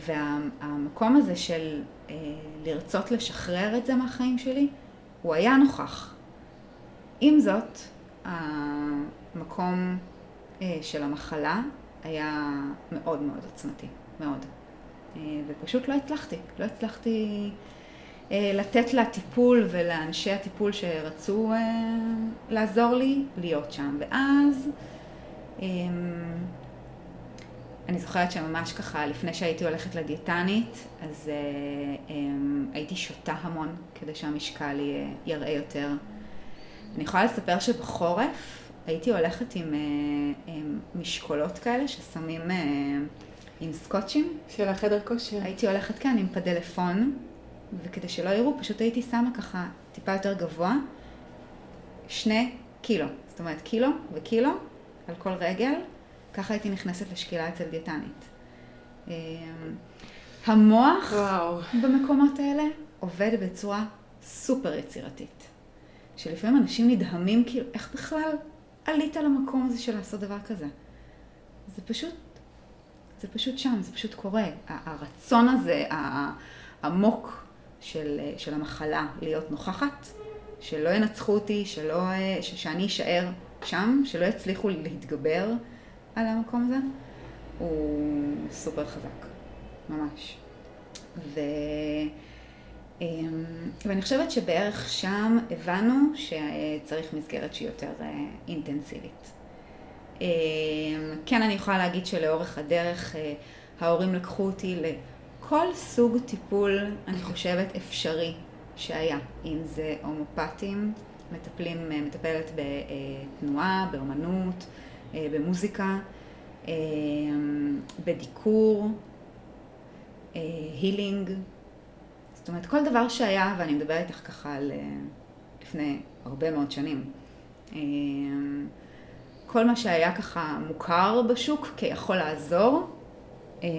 והמקום הזה של אה, לרצות לשחרר את זה מהחיים שלי, הוא היה נוכח. עם זאת, המקום אה, של המחלה היה מאוד מאוד עוצמתי, מאוד. אה, ופשוט לא הצלחתי, לא הצלחתי לתת לה טיפול ולאנשי הטיפול שרצו לעזור לי להיות שם. ואז אני זוכרת שממש ככה, לפני שהייתי הולכת לדיאטנית, אז הייתי שותה המון כדי שהמשקל יראה יותר. אני יכולה לספר שבחורף הייתי הולכת עם, אה, עם משקולות כאלה ששמים אה, עם סקוטשים. של החדר כושר. הייתי הולכת כאן עם פדלפון, וכדי שלא יראו, פשוט הייתי שמה ככה טיפה יותר גבוה, שני קילו. זאת אומרת, קילו וקילו על כל רגל, ככה הייתי נכנסת לשקילה אצל דיאטנית. אה, המוח וואו. במקומות האלה עובד בצורה סופר יצירתית. שלפעמים אנשים נדהמים, כאילו, איך בכלל עלית למקום הזה של לעשות דבר כזה? זה פשוט, זה פשוט שם, זה פשוט קורה. הרצון הזה, העמוק של, של המחלה להיות נוכחת, שלא ינצחו אותי, שלא, ש, שאני אשאר שם, שלא יצליחו להתגבר על המקום הזה, הוא סופר חזק, ממש. ו... אמ, ואני חושבת שבערך שם הבנו שצריך מסגרת שהיא יותר אה, אינטנסיבית. אמ, כן, אני יכולה להגיד שלאורך הדרך אה, ההורים לקחו אותי לכל סוג טיפול, אני חושבת, אפשרי שהיה. אם זה הומופטים, מטפלים, אה, מטפלת בתנועה, באומנות, במוזיקה, אמ, בדיקור, הילינג. זאת אומרת, כל דבר שהיה, ואני מדברת איתך ככה על אה, לפני הרבה מאוד שנים, אה, כל מה שהיה ככה מוכר בשוק כיכול לעזור, אה,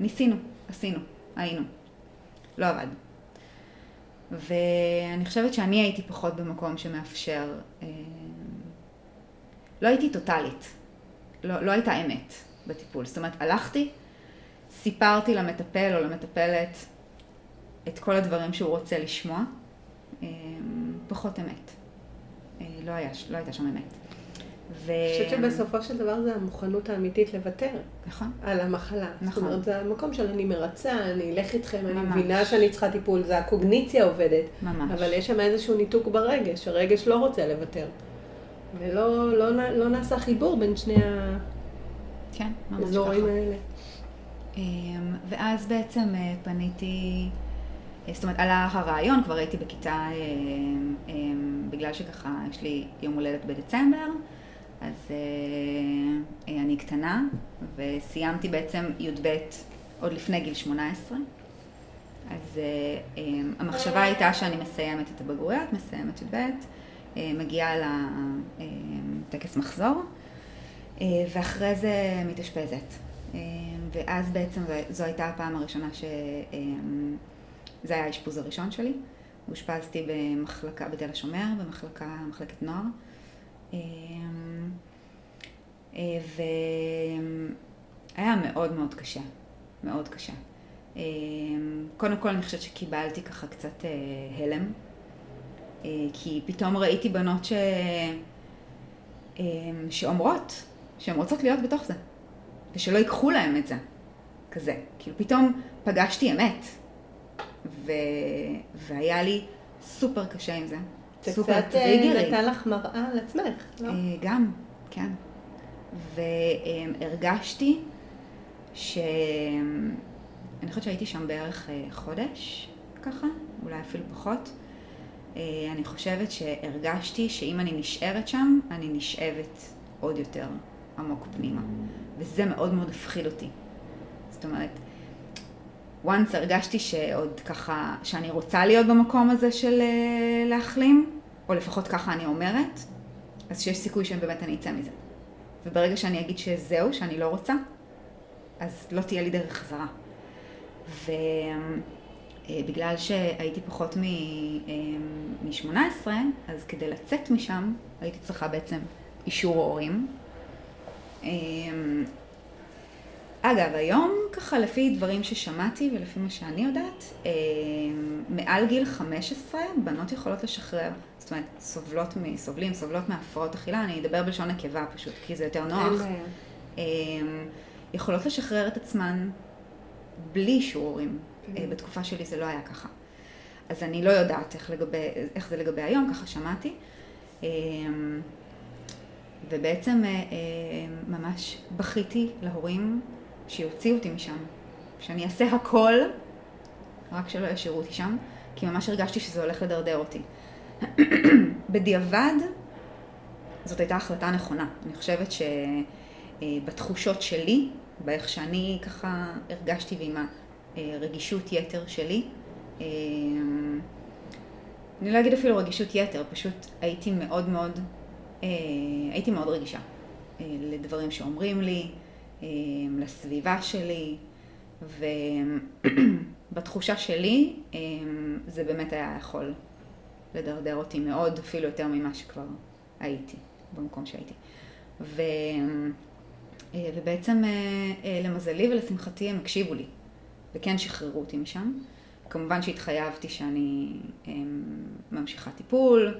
ניסינו, עשינו, היינו. לא עבד. ואני חושבת שאני הייתי פחות במקום שמאפשר, לא הייתי טוטאלית, לא, לא הייתה אמת בטיפול. זאת אומרת, הלכתי, סיפרתי למטפל או למטפלת את כל הדברים שהוא רוצה לשמוע, אמ, פחות אמת. אה, לא, היה, לא הייתה שם אמת. ו... אני חושבת שבסופו של דבר זה המוכנות האמיתית לוותר. נכון. על המחלה. נכון. זאת אומרת, זה המקום של אני מרצה, אני אלך איתכם, ממש. אני מבינה שאני צריכה טיפול, זה הקוגניציה עובדת. ממש. אבל יש שם איזשהו ניתוק ברגש, הרגש לא רוצה לוותר. ולא לא, לא נעשה חיבור בין שני כן, האזורים האלה. אמ, ואז בעצם אה, פניתי... זאת אומרת, עלה הרעיון, כבר הייתי בכיתה, אה, אה, בגלל שככה יש לי יום הולדת בדצמבר, אז אה, אני קטנה, וסיימתי בעצם י"ב עוד לפני גיל 18. אז המחשבה הייתה שאני מסיימת את הבגרויות, מסיימת י"ב, מגיעה לטקס מחזור, ואחרי זה מתאשפזת. ואז בעצם זו הייתה הפעם הראשונה ש... זה היה האשפוז הראשון שלי. אושפזתי במחלקה, בתל השומר, במחלקה, מחלקת נוער. והיה מאוד מאוד קשה, מאוד קשה. קודם כל אני חושבת שקיבלתי ככה קצת אה, הלם, אה, כי פתאום ראיתי בנות ש... שאומרות, שהן רוצות להיות בתוך זה, ושלא ייקחו להם את זה, כזה. כאילו פתאום פגשתי אמת, ו... והיה לי סופר קשה עם זה. זה סופר קצת טריגרי. נתן לך מראה על עצמך, לא? גם, כן. והרגשתי ש... אני חושבת שהייתי שם בערך אה, חודש, ככה, אולי אפילו פחות. אה, אני חושבת שהרגשתי שאם אני נשארת שם, אני נשאבת עוד יותר עמוק פנימה. וזה מאוד מאוד הפחיד אותי. זאת אומרת, once הרגשתי שעוד ככה, שאני רוצה להיות במקום הזה של אה, להחלים, או לפחות ככה אני אומרת, אז שיש סיכוי שבאמת אני אצא מזה. וברגע שאני אגיד שזהו, שאני לא רוצה, אז לא תהיה לי דרך חזרה. ובגלל שהייתי פחות מ-18, אז כדי לצאת משם, הייתי צריכה בעצם אישור הורים. אגב, היום ככה לפי דברים ששמעתי ולפי מה שאני יודעת, מעל גיל 15 בנות יכולות לשחרר. זאת אומרת, סובלות, סובלים, סובלות מהפרעות אכילה, אני אדבר בלשון נקבה פשוט, כי זה יותר נוח. יכולות לשחרר את עצמן בלי שיעורים. Mm-hmm. בתקופה שלי זה לא היה ככה. אז אני לא יודעת איך, לגבי, איך זה לגבי היום, ככה שמעתי. אמ, ובעצם אה, אה, ממש בכיתי להורים שיוציאו אותי משם, שאני אעשה הכל, רק שלא ישאירו אותי שם, כי ממש הרגשתי שזה הולך לדרדר אותי. (clears throat) בדיעבד, זאת הייתה החלטה נכונה. אני חושבת שבתחושות שלי, באיך שאני ככה הרגשתי ועם הרגישות יתר שלי. אה, אני לא אגיד אפילו רגישות יתר, פשוט הייתי מאוד מאוד, אה, הייתי מאוד רגישה אה, לדברים שאומרים לי, לסביבה שלי, ובתחושה שלי זה באמת היה יכול לדרדר אותי מאוד, אפילו יותר ממה שכבר הייתי, במקום שהייתי. ו... אה, ובעצם אה, אה, למזלי ולשמחתי הם הקשיבו לי, וכן שחררו אותי משם. כמובן שהתחייבתי שאני ממשיכה טיפול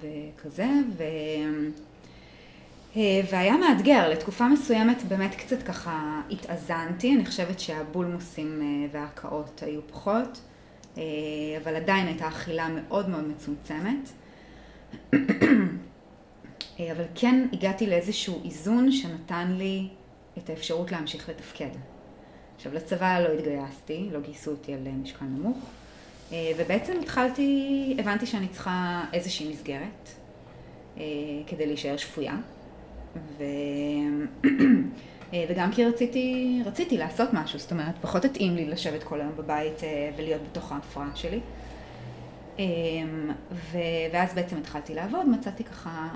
וכזה, ו... והיה מאתגר, לתקופה מסוימת באמת קצת ככה התאזנתי, אני חושבת שהבולמוסים וההקאות היו פחות, אבל עדיין הייתה אכילה מאוד מאוד מצומצמת. אה, אבל כן הגעתי לאיזשהו איזון שנתן לי את האפשרות להמשיך לתפקד. עכשיו לצבא לא התגייסתי, לא גייסו אותי על משקל נמוך, אה, ובעצם התחלתי, הבנתי שאני צריכה איזושהי מסגרת אה, כדי להישאר שפויה, ו... וגם כי רציתי, רציתי לעשות משהו, זאת אומרת, פחות התאים לי לשבת כל היום בבית ולהיות בתוך ההפרעה שלי. ו... ואז בעצם התחלתי לעבוד, מצאתי ככה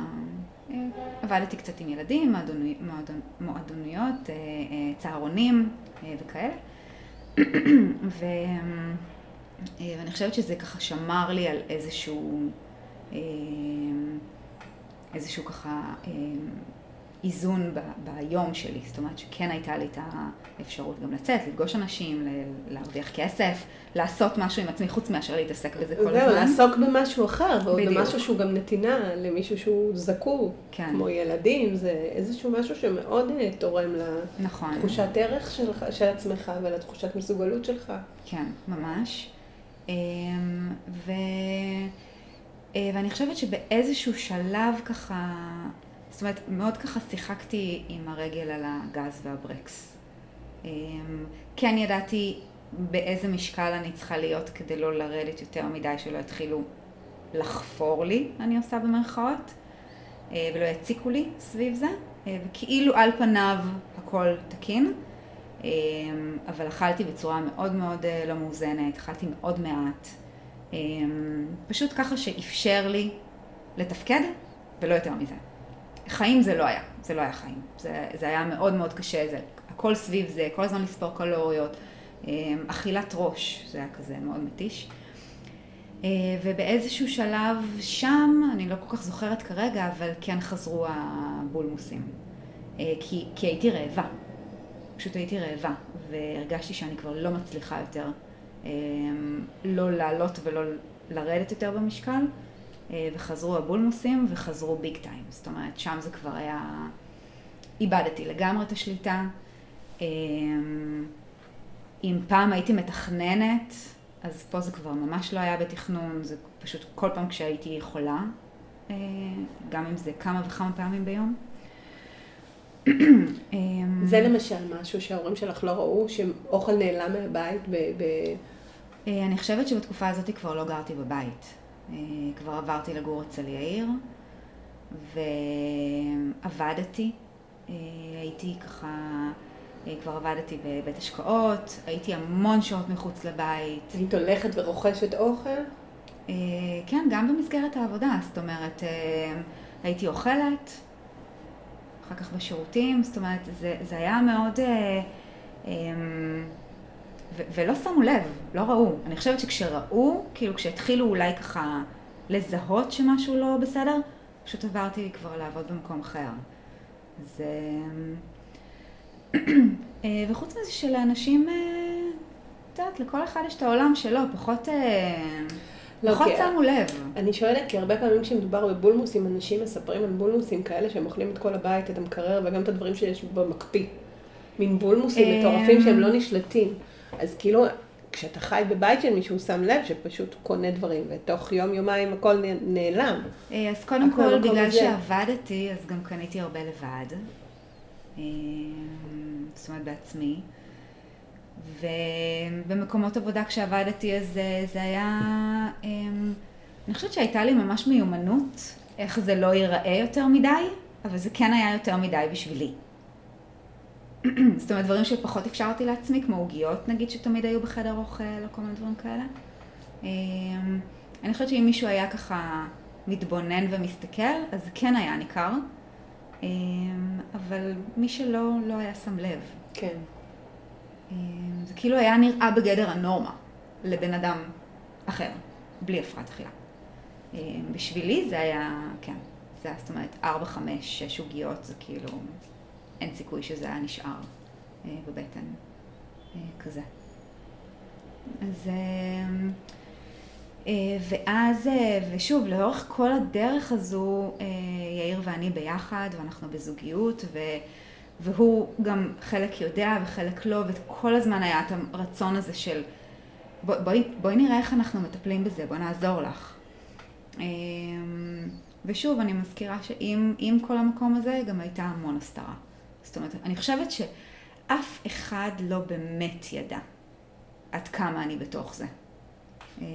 עבדתי קצת עם ילדים, מועדוניות, אה, אה, צהרונים אה, וכאלה. (clears throat) ו... ואני חושבת שזה ככה שמר לי על איזשהו, איזשהו ככה איזון ב, ביום שלי, זאת אומרת שכן הייתה לי את האפשרות גם לצאת, לפגוש אנשים, להרוויח כסף, לעשות משהו עם עצמי חוץ מאשר להתעסק בזה כל הזמן. זהו, לעסוק במשהו אחר, ועוד במשהו שהוא גם נתינה למישהו שהוא זקוק, כן. כמו ילדים, זה איזשהו משהו שמאוד אה, תורם נכון. לתחושת ערך של, של עצמך ולתחושת מסוגלות שלך. כן, ממש. אמ, ו... אה, ואני חושבת שבאיזשהו שלב ככה זאת אומרת, מאוד ככה שיחקתי עם הרגל על הגז והברקס. אמ, כן ידעתי באיזה משקל אני צריכה להיות כדי לא לרדת יותר מדי, שלא יתחילו לחפור לי, אני עושה במרכאות, אה, ולא יציקו לי סביב זה, אה, וכאילו על פניו הכל תקין, אמ, אבל אכלתי בצורה מאוד מאוד אה, לא מאוזנת, אכלתי מאוד מעט, פשוט ככה שאפשר לי לתפקד, ולא יותר מזה. חיים זה לא היה, זה לא היה חיים. זה, זה היה מאוד מאוד קשה, זה הכל סביב זה, כל הזמן לספור קלוריות, אכילת ראש, זה היה כזה מאוד מתיש. אה, ובאיזשהו שלב שם, אני לא כל כך זוכרת כרגע, אבל כן חזרו הבולמוסים. אה, כי, כי הייתי רעבה. פשוט הייתי רעבה, והרגשתי שאני כבר לא מצליחה יותר אה, לא לעלות ולא לרדת יותר במשקל, וחזרו הבולמוסים וחזרו ביג טיים. זאת אומרת, שם זה כבר היה... איבדתי לגמרי את השליטה. אם פעם הייתי מתכננת, אז פה זה כבר ממש לא היה בתכנון, זה פשוט כל פעם כשהייתי יכולה, אה, גם אם זה כמה וכמה פעמים ביום. (clears throat) זה למשל משהו שההורים שלך לא ראו, שאוכל נעלם מהבית ב... ב... אה, אני חושבת שבתקופה הזאת כבר לא גרתי בבית. אה, כבר עברתי לגור אצל יאיר, ועבדתי. הייתי ככה... אה, כבר עבדתי בבית השקעות, הייתי המון שעות מחוץ לבית. היית הולכת ורוכשת אוכל? אה, כן, גם במסגרת העבודה, זאת אומרת, אה, הייתי אוכלת, אחר כך בשירותים, זאת אומרת, זה, זה היה מאוד... ו- ולא שמו לב, לא ראו. אני חושבת שכשראו, כאילו כשהתחילו אולי ככה לזהות שמשהו לא בסדר, פשוט עברתי כבר לעבוד במקום אחר. אז אה, (clears throat) וחוץ מזה שלאנשים, אה, את יודעת, לכל אחד יש את העולם שלו, פחות, אה, לא, פחות שמו לב. אני שואלת, כי הרבה פעמים כשמדובר בבולמוסים, אנשים מספרים על בולמוסים כאלה שהם אוכלים את כל הבית, את המקרר וגם את הדברים שיש במקפיא. מין בולמוסים מטורפים שהם לא נשלטים. אז כאילו, כשאתה חי בבית של מישהו, שם לב שפשוט קונה דברים, ותוך יום-יומיים הכל נעלם. אז קודם כל, בגלל שעבדתי, אז גם קניתי הרבה לבד. זאת אומרת בעצמי. ובמקומות עבודה כשעבדתי אז זה היה, אמ, אני חושבת שהייתה לי ממש מיומנות איך זה לא ייראה יותר מדי, אבל זה כן היה יותר מדי בשבילי. (clears throat) זאת אומרת, דברים שפחות אפשרתי לעצמי, כמו עוגיות נגיד, שתמיד היו בחדר אוכל, או כל מיני דברים כאלה. אמ, אני חושבת שאם מישהו היה ככה מתבונן ומסתכל, אז כן היה ניכר. אמ, אבל מי שלא, לא היה שם לב. כן. אמ, זה כאילו היה נראה בגדר הנורמה לבן אדם אחר, בלי הפרעת אכילה. בשבילי זה היה, כן, זה היה זאת אומרת ארבע, חמש, שש עוגיות, זה כאילו, אין סיכוי שזה היה נשאר אה, בבטן אה, כזה. אז... אה, ואז, ושוב, לאורך כל הדרך הזו, יאיר ואני ביחד, ואנחנו בזוגיות, ו, והוא גם חלק יודע וחלק לא, וכל הזמן היה את הרצון הזה של בואי בוא, בוא נראה איך אנחנו מטפלים בזה, בואי נעזור לך. ושוב, אני מזכירה שעם כל המקום הזה גם הייתה המון הסתרה. זאת אומרת, אני חושבת שאף אחד לא באמת ידע עד כמה אני בתוך זה. אמ,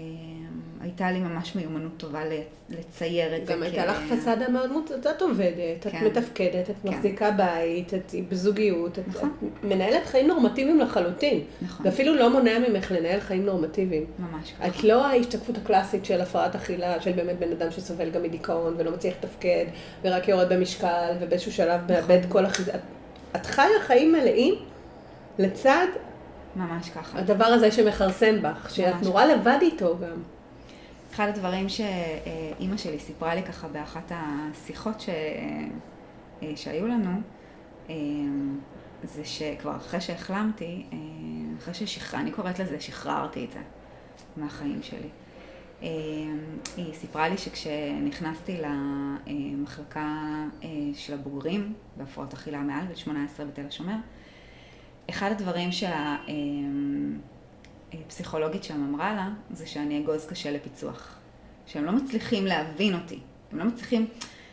הייתה לי ממש מיומנות טובה לצייר את זה. גם הייתה לך פסאדה מאוד מוצאת, את עובדת, את כן. מתפקדת, את כן. מחזיקה בית, את בזוגיות, את נכון. מנהלת חיים נורמטיביים לחלוטין. נכון. ואפילו לא מונע ממך לנהל חיים נורמטיביים. ממש ככה. את לא ההשתקפות הקלאסית של הפרעת אכילה, של באמת בן אדם שסובל גם מדיכאון ולא מצליח לתפקד, ורק יורד במשקל, ובאיזשהו שלב מאבד נכון. כל החיזה. את חיה חיים מלאים לצד ממש ככה. הדבר הזה שמכרסם בך, שאת נורא לבד איתו גם. אחד הדברים שאימא שלי סיפרה לי ככה באחת השיחות ש... שהיו לנו, זה שכבר אחרי שהחלמתי, אחרי ששחררתי, אני קוראת לזה, שחררתי את זה מהחיים שלי. היא סיפרה לי שכשנכנסתי למחלקה של הבוגרים בהפרעות אכילה מעל גיל 18 בתל השומר, אחד הדברים שהפסיכולוגית שם אמרה לה, זה שאני אגוז קשה לפיצוח. שהם לא מצליחים להבין אותי. הם לא מצליחים,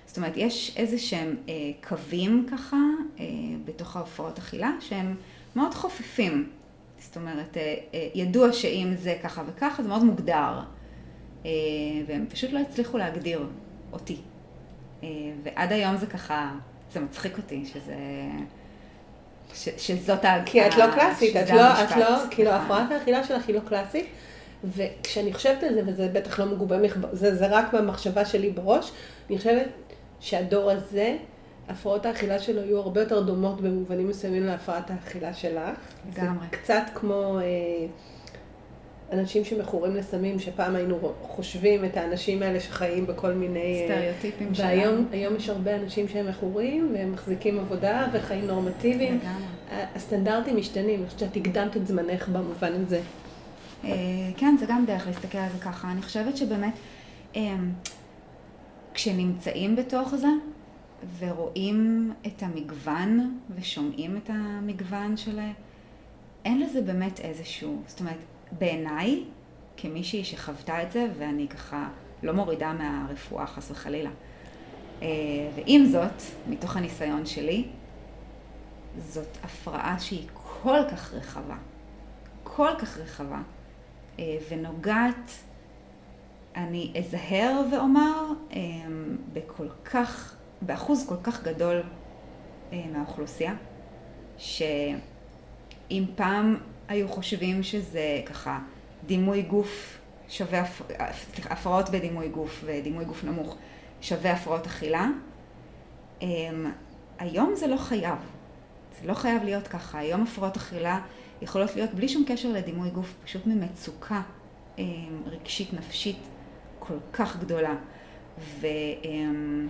זאת אומרת, יש איזה שהם אה, קווים ככה אה, בתוך ההופעות אכילה, שהם מאוד חופפים. זאת אומרת, אה, אה, ידוע שאם זה ככה וככה, זה מאוד מוגדר. אה, והם פשוט לא הצליחו להגדיר אותי. אה, ועד היום זה ככה, זה מצחיק אותי, שזה... ש, שזאת ה... כי את לא קלאסית, את לא, את לא, כאילו נכון. הפרעת האכילה שלך היא לא קלאסית, וכשאני חושבת על זה, וזה בטח לא מגובה, זה, זה רק במחשבה שלי בראש, אני חושבת שהדור הזה, הפרעות האכילה שלו יהיו הרבה יותר דומות במובנים מסוימים להפרעת האכילה שלך. לגמרי. זה קצת כמו... אה, אנשים שמכורים לסמים, שפעם היינו חושבים את האנשים האלה שחיים בכל מיני... אה, סטריאוטיפים שלנו. והיום היום יש הרבה אנשים שהם מכורים, והם מחזיקים עבודה וחיים נורמטיביים. לגמרי. הסטנדרטים משתנים, אני חושבת שאת הקדמת את זמנך במובן הזה. אה, כן, זה גם דרך להסתכל על זה ככה. אני חושבת שבאמת, אה, כשנמצאים בתוך זה, ורואים את המגוון, ושומעים את המגוון שלהם, אין לזה באמת איזשהו, זאת אומרת, בעיניי, כמישהי שחוותה את זה, ואני ככה לא מורידה מהרפואה חס וחלילה. אה, ועם זאת, מתוך הניסיון שלי, זאת הפרעה שהיא כל כך רחבה, כל כך רחבה, אה, ונוגעת, אני אזהר ואומר, אה, בכל כך, באחוז כל כך גדול מהאוכלוסייה, שאם פעם היו חושבים שזה ככה דימוי גוף שווה, סליחה, הפרעות בדימוי גוף ודימוי גוף נמוך שווה הפרעות אכילה. אמ, היום זה לא חייב. זה לא חייב להיות ככה. היום הפרעות אכילה יכולות להיות בלי שום קשר לדימוי גוף, פשוט ממצוקה אמ, רגשית נפשית כל כך גדולה. ו... אמ,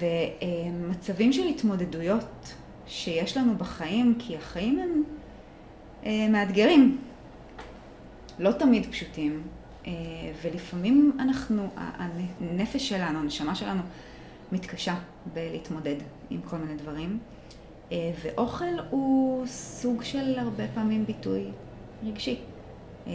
ומצבים של התמודדויות שיש לנו בחיים, כי החיים הם אה, מאתגרים, לא תמיד פשוטים, אה, ולפעמים אנחנו, הנפש שלנו, הנשמה שלנו, מתקשה בלהתמודד עם כל מיני דברים, אה, ואוכל הוא סוג של הרבה פעמים ביטוי רגשי. אה,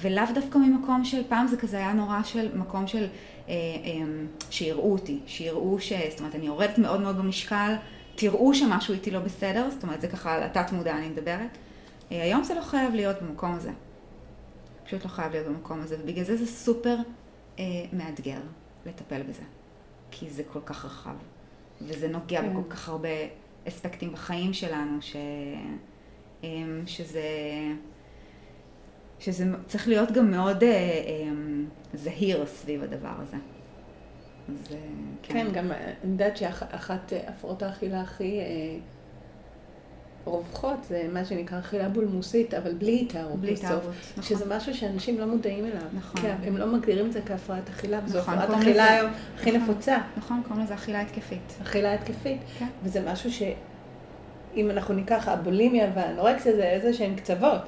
ולאו דווקא ממקום של, פעם זה כזה היה נורא של מקום של אה, אה, שיראו אותי, שיראו ש... זאת אומרת, אני יורדת מאוד מאוד במשקל, תראו שמשהו איתי לא בסדר, זאת אומרת, זה ככה על התת מודע אני מדברת. אה, היום זה לא חייב להיות במקום הזה. פשוט לא חייב להיות במקום הזה, ובגלל זה זה סופר אה, מאתגר לטפל בזה. כי זה כל כך רחב, וזה נוגע כן. בכל כך הרבה אספקטים בחיים שלנו, ש... אה, שזה... שזה צריך להיות גם מאוד אה, אה, זהיר סביב הדבר הזה. אז אה, כן. כן, גם אני יודעת שאחת אה, הפרעות האכילה הכי אה, רווחות זה מה שנקרא אכילה בולמוסית, אבל בלי התארות בלי התארות, נכון. שזה משהו שאנשים לא מודעים אליו. נכון. כן, הם לא מגדירים את זה כהפרעת אכילה, וזו נכון, הפרעת אכילה היום הכי נכון, נפוצה. נכון, קוראים לזה אכילה התקפית. אכילה התקפית. כן. וזה משהו שאם אנחנו ניקח, הבולימיה והאנורקסיה זה איזה שהן קצוות.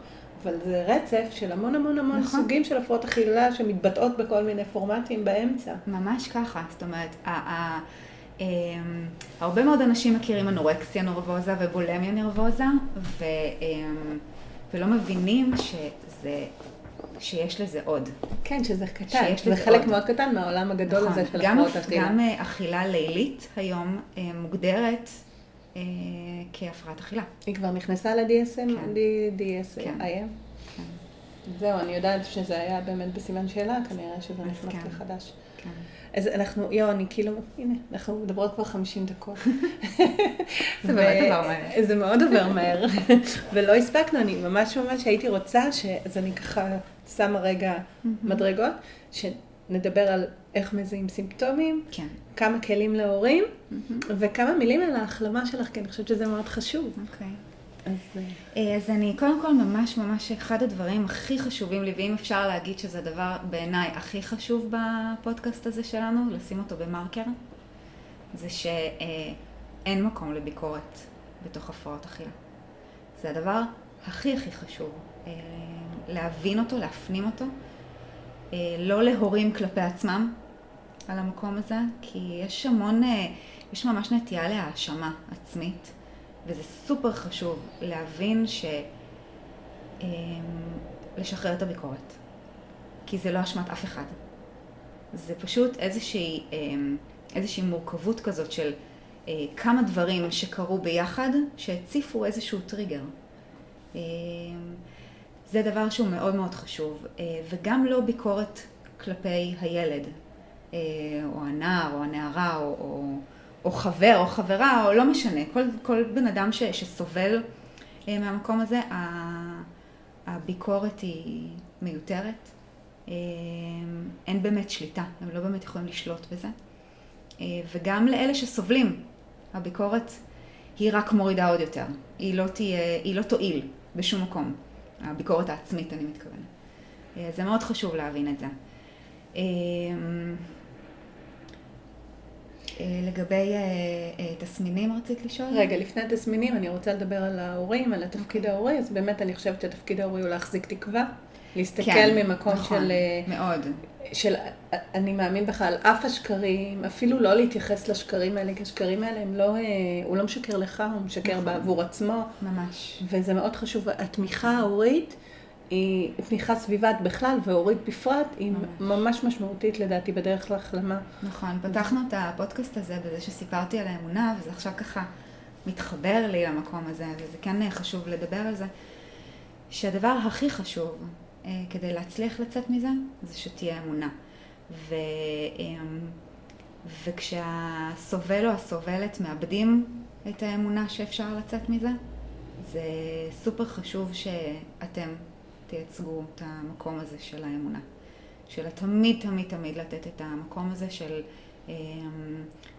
אבל זה רצף של המון המון המון נכון. סוגים של הפרעות אכילה שמתבטאות בכל מיני פורמטים באמצע. ממש ככה, זאת אומרת, אמ, הרבה מאוד אנשים מכירים אנורקסיה נרבוזה ובולמיה נרבוזה, ו, אמ, ולא מבינים שזה, שיש לזה עוד. כן, שזה קטן, זה חלק. מאוד קטן מהעולם הגדול נכון, הזה של הפרעות אכילה. גם אה, אכילה לילית היום אה, מוגדרת כהפרעת אכילה. היא כבר נכנסה ל-DSM? כן. DSM? כן. כן. זהו, אני יודעת שזה היה באמת בסימן שאלה, כנראה שזה נכנס כן. לחדש. כן. אז אנחנו, יואו, אני כאילו, הנה, אנחנו מדברות כבר 50 דקות. (laughs) זה באמת עובר מהר. זה מאוד עובר מהר, (laughs) ולא הספקנו, אני ממש ממש הייתי רוצה, ש... אז אני ככה שמה רגע מדרגות, שנדבר על איך מזהים סימפטומים, כן. כמה כלים להורים, mm-hmm. וכמה מילים על ההחלמה שלך, כי אני חושבת שזה מאוד חשוב. אוקיי. Okay. אז... אה, אז אני קודם כל ממש ממש, אחד הדברים הכי חשובים לי, ואם אפשר להגיד שזה הדבר בעיניי הכי חשוב בפודקאסט הזה שלנו, לשים אותו במרקר, זה שאין מקום לביקורת בתוך הפרעות אכילה. זה הדבר הכי הכי חשוב, אה, להבין אותו, להפנים אותו. אה, לא להורים כלפי עצמם על המקום הזה, כי יש המון, אה, יש ממש נטייה להאשמה עצמית, וזה סופר חשוב להבין ש... אה, לשחרר את הביקורת, כי זה לא אשמת אף אחד. זה פשוט איזושהי, איזושהי מורכבות כזאת של כמה דברים שקרו ביחד, שהציפו איזשהו טריגר. זה דבר שהוא מאוד מאוד חשוב, אה, וגם לא ביקורת כלפי הילד, אה, או הנער, או הנערה, או, או, או חבר, או חברה, או לא משנה, כל, כל בן אדם ש, שסובל אה, מהמקום הזה, הביקורת היא מיותרת, אין באמת שליטה, הם לא באמת יכולים לשלוט בזה. וגם לאלה שסובלים, הביקורת היא רק מורידה עוד יותר, היא לא, תהיה, היא לא תועיל בשום מקום, הביקורת העצמית אני מתכוונת. זה מאוד חשוב להבין את זה. אה, לגבי אה, אה, תסמינים רצית לשאול? רגע, לפני התסמינים אני רוצה לדבר על ההורים, על התפקיד אוקיי. ההורי, אז באמת אני חושבת שהתפקיד ההורי הוא להחזיק תקווה, להסתכל כן, ממקום נכון, של... מאוד. של אני מאמין בך על אף השקרים, אפילו לא להתייחס לשקרים האלה, כי השקרים האלה הם לא, הוא לא משקר לך, הוא משקר נכון. בעבור עצמו. ממש. וזה מאוד חשוב, התמיכה ההורית. היא תמיכה סביבת בכלל והורית בפרט, היא ממש. ממש משמעותית לדעתי בדרך להחלמה. נכון, פתחנו את הפודקאסט הזה בזה שסיפרתי על האמונה, וזה עכשיו ככה מתחבר לי למקום הזה, וזה כן חשוב לדבר על זה, שהדבר הכי חשוב אה, כדי להצליח לצאת מזה, זה שתהיה אמונה. ו, אה, וכשהסובל או הסובלת מאבדים את האמונה שאפשר לצאת מזה, זה סופר חשוב שאתם תייצגו את המקום הזה של האמונה. של תמיד תמיד תמיד לתת את המקום הזה של, אמ,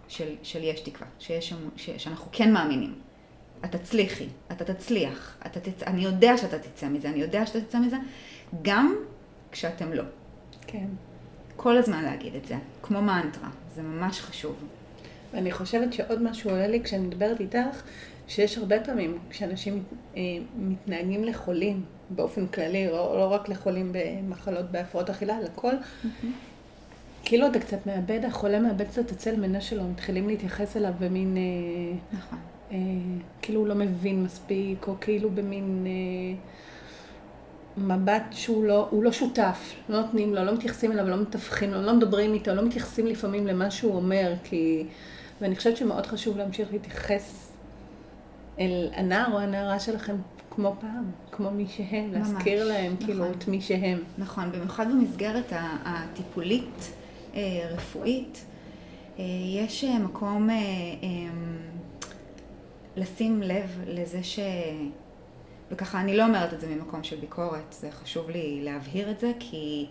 של, של יש תקווה, שיש, ש, שאנחנו כן מאמינים. את תצליחי, אתה תצליח, אתה תצ... אני יודע שאתה תצא מזה, אני יודע שאתה תצא מזה, גם כשאתם לא. כן. כל הזמן להגיד את זה, כמו מנטרה, זה ממש חשוב. ואני חושבת שעוד משהו עולה לי כשאני מדברת איתך, שיש הרבה פעמים כשאנשים אה, מתנהגים לחולים, באופן כללי, לא, לא רק לחולים במחלות בהפרעות אכילה, לכל, mm-hmm. כאילו אתה קצת מאבד, החולה מאבד קצת הצל מנה שלו, מתחילים להתייחס אליו במין... אה, נכון. אה, כאילו הוא לא מבין מספיק, או כאילו במין... אה, מבט שהוא לא, לא שותף, לא נותנים לו, לא מתייחסים אליו, לא מתווכים לו, לא מדברים איתו, לא מתייחסים לפעמים למה שהוא אומר, כי... ואני חושבת שמאוד חשוב להמשיך להתייחס אל הנער או הנערה שלכם כמו פעם, כמו מי שהם, ממש, להזכיר להם נכון, כאילו את מי שהם. נכון, במיוחד במסגרת הטיפולית, אה, רפואית, אה, יש אה, מקום לשים לב לזה ש... וככה, אני לא אומרת את זה ממקום של ביקורת, זה חשוב לי להבהיר את זה, כי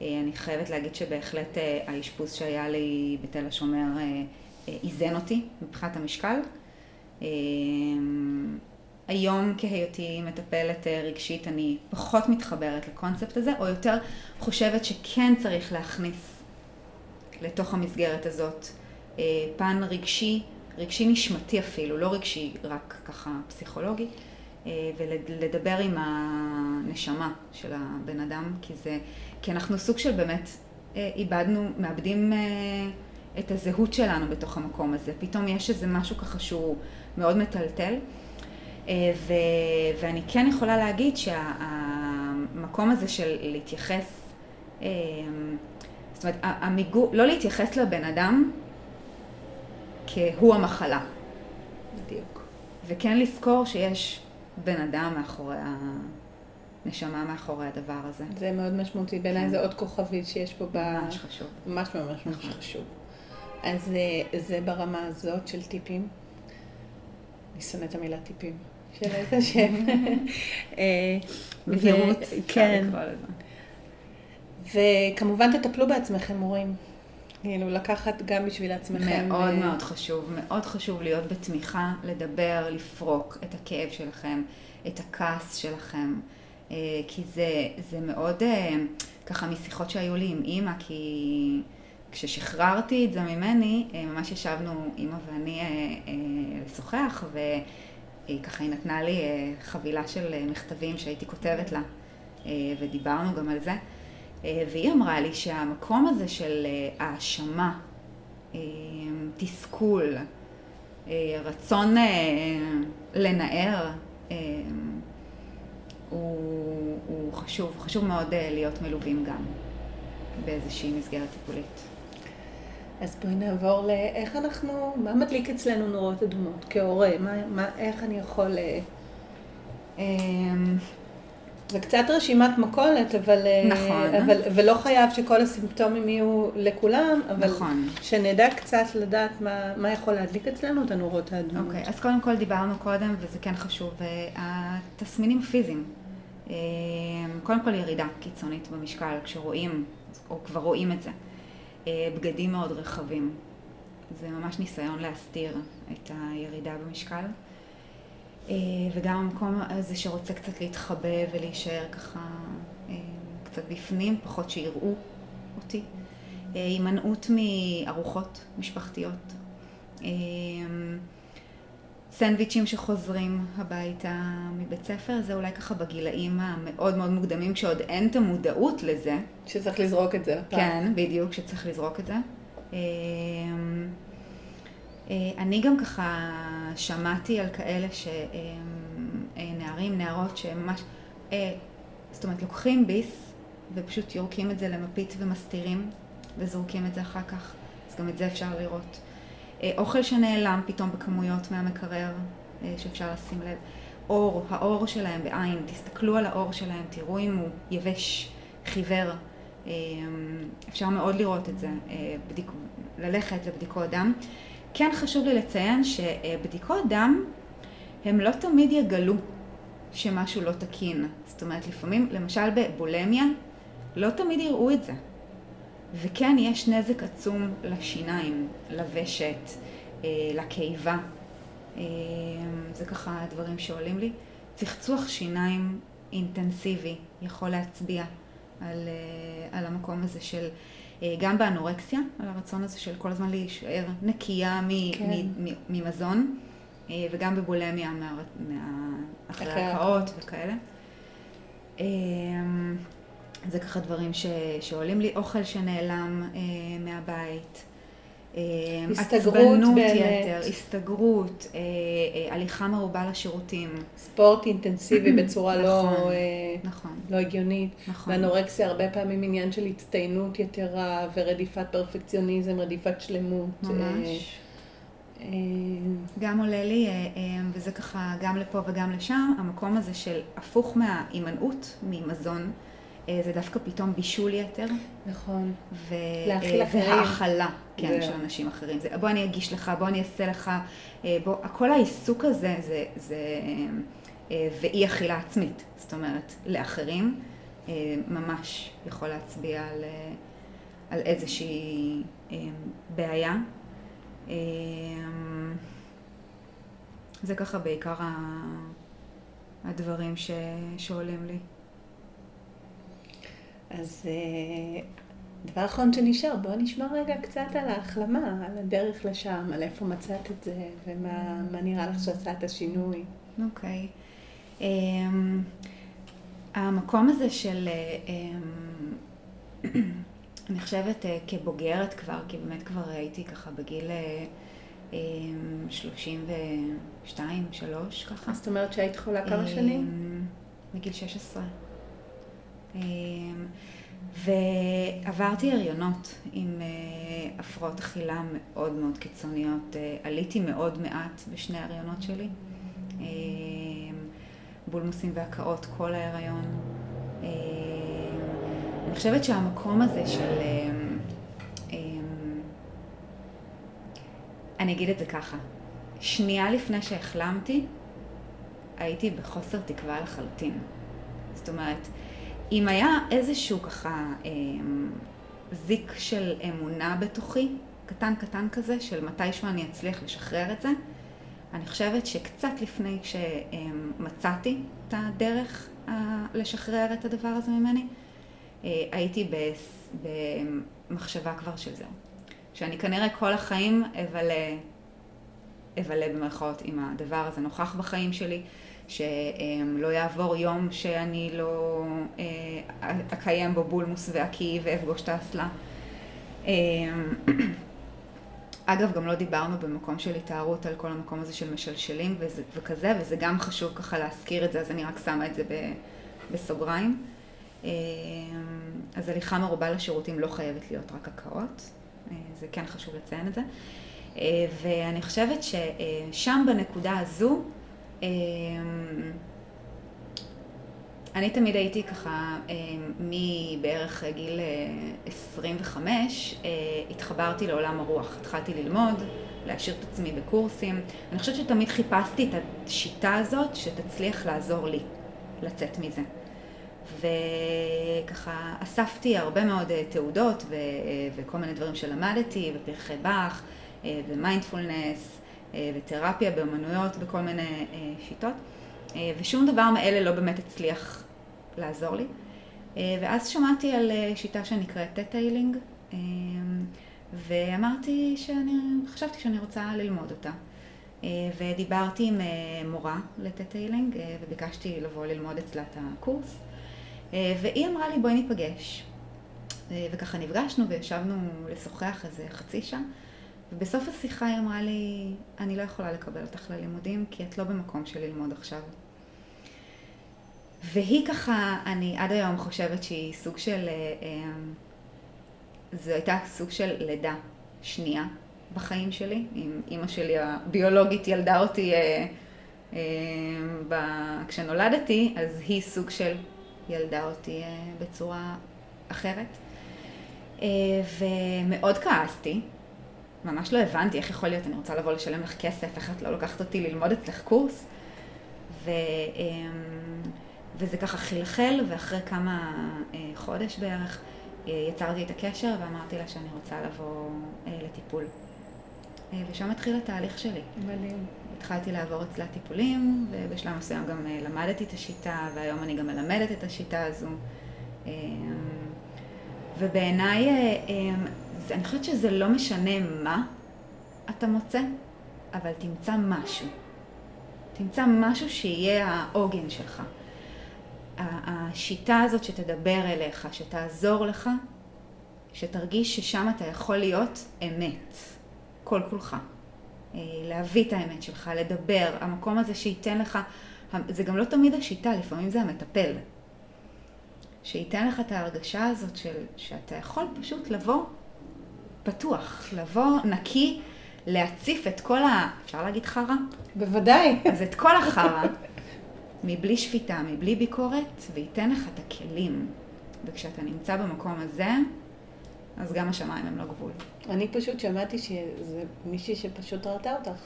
אני חייבת להגיד שבהחלט האשפוז שהיה לי בתל השומר איזן אותי מבחינת המשקל. היום כהיותי מטפלת אה, רגשית אני פחות מתחברת לקונספט הזה, או יותר חושבת שכן צריך להכניס לתוך המסגרת הזאת אה, פן רגשי, רגשי נשמתי אפילו, לא רגשי רק ככה פסיכולוגי, אה, ולדבר עם הנשמה של הבן אדם, כי זה, כי אנחנו סוג של באמת איבדנו, מאבדים את הזהות שלנו בתוך המקום הזה. פתאום יש איזה משהו ככה שהוא מאוד מטלטל. אה, ו, ואני כן יכולה להגיד שהמקום הזה של להתייחס, אה, זאת אומרת, המיגור, לא להתייחס לבן אדם כהוא המחלה. בדיוק. וכן לזכור שיש בן אדם מאחורי הנשמה מאחורי הדבר הזה. זה מאוד משמעותי, בעיניי כן. זה עוד כוכבית שיש פה ב... ממש חשוב. ממש ממש ממש נכון. חשוב. אז אה, זה ברמה הזאת של טיפים. אני שונאת את המילה טיפים. של איזה שם. (laughs) מהירות, כן. וכמובן תטפלו בעצמכם, מורים. כאילו, לקחת גם בשביל עצמכם. מאוד ו... מאוד חשוב, מאוד חשוב להיות בתמיכה, לדבר, לפרוק את הכאב שלכם, את הכעס שלכם, אה, כי זה, זה מאוד, אה, ככה משיחות שהיו לי עם אימא, כי כששחררתי את זה ממני, אה, ממש ישבנו, אימא ואני, לשוחח, ו... היא ככה, היא נתנה לי אה, חבילה של אה, מכתבים שהייתי כותבת לה, אה, ודיברנו גם על זה. והיא אמרה לי שהמקום הזה של האשמה, תסכול, רצון לנער, הוא, הוא חשוב, חשוב מאוד להיות מלווים גם באיזושהי מסגרת טיפולית. אז בואי נעבור לאיך אנחנו, מה מדליק אצלנו נורות אדומות כהורה, מה, מה, איך אני יכול... אה, אמ, זה קצת רשימת מכולת, אבל, אה, נכון. אבל, ולא חייב שכל הסימפטומים יהיו לכולם, אבל נכון. שנדע קצת לדעת מה, מה יכול להדליק אצלנו את הנורות האדומות. אוקיי, okay, אז קודם כל דיברנו קודם, וזה כן חשוב, אה, התסמינים הפיזיים. קודם כל ירידה קיצונית במשקל, כשרואים, או כבר רואים את זה. בגדים מאוד רחבים. זה ממש ניסיון להסתיר את הירידה במשקל. וגם המקום הזה שרוצה קצת להתחבא ולהישאר ככה קצת בפנים, פחות שיראו אותי. הימנעות מארוחות משפחתיות. סנדוויצ'ים שחוזרים הביתה מבית ספר, זה אולי ככה בגילאים המאוד מאוד מוקדמים, כשעוד אין את המודעות לזה. שצריך לזרוק את זה לפעם. כן, בדיוק, שצריך לזרוק את זה. אמ, אה, אני גם ככה שמעתי על כאלה שנערים, אמ, אה, נערות שממש, אה, זאת אומרת, לוקחים ביס ופשוט יורקים את זה למפית ומסתירים וזורקים את זה אחר כך. אז גם את זה אפשר לראות. אה, אוכל שנעלם פתאום בכמויות מהמקרר, אה, שאפשר לשים לב. אור, האור שלהם בעין, תסתכלו על האור שלהם, תראו אם הוא יבש, חיוור. אה, אפשר מאוד לראות את זה, בדיק... ללכת לבדיקות דם. כן חשוב לי לציין שבדיקות דם הם לא תמיד יגלו שמשהו לא תקין. זאת אומרת, לפעמים, למשל בבולמיה, לא תמיד יראו את זה. וכן, יש נזק עצום לשיניים, לוושת, אה, לקיבה. אה, זה ככה הדברים שעולים לי. צחצוח שיניים אינטנסיבי יכול להצביע על, אה, על המקום הזה של, גם באנורקסיה, על הרצון הזה של כל הזמן להישאר נקייה כן. ממזון, וגם בבולמיה מה, מה, אחרי הקאות וכאלה. זה ככה דברים ש, שעולים לי, אוכל שנעלם אה, מהבית. אה, הסתגרות באמת. יתר, הסתגרות, אה, אה, הליכה מרובה לשירותים. ספורט אינטנסיבי (clears throat) בצורה לא, נכון, לא, אה, נכון. לא הגיונית. נכון. ואנורקסיה הרבה פעמים עניין של הצטיינות יתרה ורדיפת פרפקציוניזם, רדיפת שלמות. ממש. אה, אה, גם עולה לי, וזה ככה גם לפה וגם לשם, המקום הזה של הפוך מההימנעות ממזון. אה, זה דווקא פתאום בישול יתר. נכון. ו... להאכיל אה, אחרים. והאכלה, כן, של אנשים אחרים. זה, בוא אני אגיש לך, בוא אני אעשה לך, אה, בוא, כל העיסוק הזה זה, זה ואי אכילה עצמית. זאת אומרת, לאחרים ממש יכול להצביע על, על איזושהי בעיה. זה ככה בעיקר הדברים ש, שעולים לי. אז אה, דבר אחרון שנשאר, בואו נשמע רגע קצת על ההחלמה, על הדרך לשם, על איפה מצאת את זה, ומה נראה לך שעשה את השינוי. אוקיי. Okay. אמ, um, המקום הזה של, um, אני חושבת uh, כבוגרת כבר, כי באמת כבר הייתי ככה בגיל uh, um, 32, 3 ככה. זאת אומרת שהיית חולה כמה שנים? מגיל 16. אמ, ועברתי הריונות עם אה, הפרעות אכילה מאוד מאוד קיצוניות. אה, עליתי מאוד מעט בשני ההריונות שלי. אמ, בולמוסים והקאות כל ההיריון. אמ, אני חושבת שהמקום הזה של... אני אגיד את זה ככה, שנייה לפני שהחלמתי, הייתי בחוסר תקווה לחלוטין. זאת אומרת, אם היה איזשהו ככה אה, זיק של אמונה בתוכי, קטן קטן כזה, של מתישהו אני אצליח לשחרר את זה, אני חושבת שקצת לפני שמצאתי את הדרך אה, לשחרר את הדבר הזה ממני, אה, הייתי במחשבה כבר של זהו. שאני כנראה כל החיים אבלה, אבלה במרכאות עם הדבר הזה נוכח בחיים שלי. שלא יעבור יום שאני לא אה, אקיים בו בולמוס והקיא ואפגוש את האסלה. אמ, (clears throat) אגב, גם לא דיברנו במקום של התארות על כל המקום הזה של משלשלים וזה, וכזה, וזה גם חשוב ככה להזכיר את זה, אז אני רק שמה את זה בסוגריים. אמ, אז הליכה מרובה לשירותים לא חייבת להיות רק הקאות, אה, זה כן חשוב לציין את זה. אה, ואני חושבת ששם בנקודה הזו, אני תמיד הייתי ככה, אמ, מבערך גיל 25, אה, אה, התחברתי לעולם הרוח. התחלתי ללמוד, להשאיר את עצמי בקורסים. אני חושבת שתמיד חיפשתי את השיטה הזאת שתצליח לעזור לי לצאת מזה. וככה אספתי הרבה מאוד אה, תעודות ו- וכל מיני דברים שלמדתי, בפרחי באך, ומיינדפולנס, ותרפיה באמנויות, בכל מיני שיטות, ושום דבר מאלה לא באמת הצליח לעזור לי. ואז שמעתי על שיטה שנקראת Theta Healing, ואמרתי שאני, חשבתי שאני רוצה ללמוד אותה. אה, ודיברתי עם אה, מורה אה, וביקשתי לבוא ללמוד אצלה את הקורס. והיא אמרה לי בואי ניפגש. וככה נפגשנו וישבנו לשוחח איזה חצי שעה. ובסוף השיחה היא אמרה לי, אני לא יכולה לקבל אותך ללימודים כי את לא במקום של ללמוד עכשיו. והיא ככה, אני עד היום חושבת שהיא סוג של זו הייתה סוג של לידה שנייה בחיים שלי. עם אימא שלי הביולוגית ילדה אותי אה, אה. כשנולדתי, אז היא סוג של ילדה אותי אה, בצורה אחרת. אה, ומאוד כעסתי, ממש לא הבנתי איך יכול להיות, אני רוצה לבוא לשלם לך כסף, איך את לא לוקחת אותי ללמוד אצלך קורס. ו, אה, וזה ככה חלחל, ואחרי כמה אה, חודש בערך, יצרתי את הקשר ואמרתי לה שאני רוצה לבוא אה, לטיפול. אה, ושם התחיל התהליך שלי. מדהים. התחלתי לעבור אצלה טיפולים, ובשלב מסוים גם אה, למדתי את השיטה, והיום אני גם מלמדת את השיטה הזו. ובעיניי, אני חושבת שזה לא משנה מה אתה מוצא, אבל תמצא משהו. תמצא משהו שיהיה העוגן שלך. השיטה הזאת שתדבר אליך, שתעזור לך, שתרגיש ששם אתה יכול להיות אמת, כל כולך. אה, להביא את האמת שלך, לדבר, המקום הזה שייתן לך, זה גם לא תמיד השיטה, לפעמים זה המטפל. שייתן לך את ההרגשה הזאת של, שאתה יכול פשוט לבוא פתוח, לבוא נקי, להציף את כל ה... אפשר להגיד חרא? בוודאי. אז את כל החרא. מבלי שפיטה, מבלי ביקורת, וייתן לך את הכלים. וכשאתה נמצא במקום הזה, אז גם השמיים הם לא גבול. אני פשוט שמעתי שזה מישהי שפשוט ראתה אותך.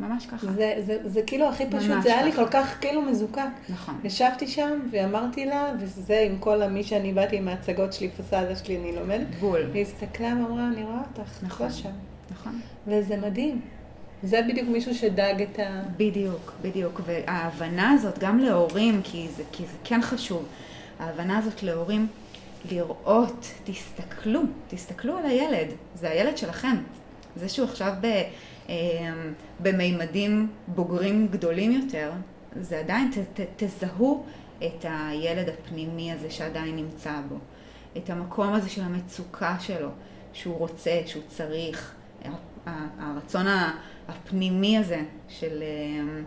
ממש ככה. זה, זה, זה כאילו הכי פשוט, זה היה לי כל כך כאילו מזוקק. נכון. ישבתי שם ואמרתי לה, וזה עם כל מי שאני באתי עם ההצגות שלי, פסאדה שלי, אני לומדת. בול. היא הסתכלה ואמרה, אני רואה אותך, נכון. שם. נכון. וזה מדהים. זה בדיוק מישהו שדאג את ה... בדיוק, בדיוק. וההבנה הזאת, גם להורים, כי זה, כי זה כן חשוב, ההבנה הזאת להורים, לראות, תסתכלו, תסתכלו על הילד, זה הילד שלכם. זה שהוא עכשיו ב, במימדים בוגרים גדולים יותר, זה עדיין, ת, ת, תזהו את הילד הפנימי הזה שעדיין נמצא בו. את המקום הזה של המצוקה שלו, שהוא רוצה, שהוא צריך, הרצון הפנימי הזה של, אה,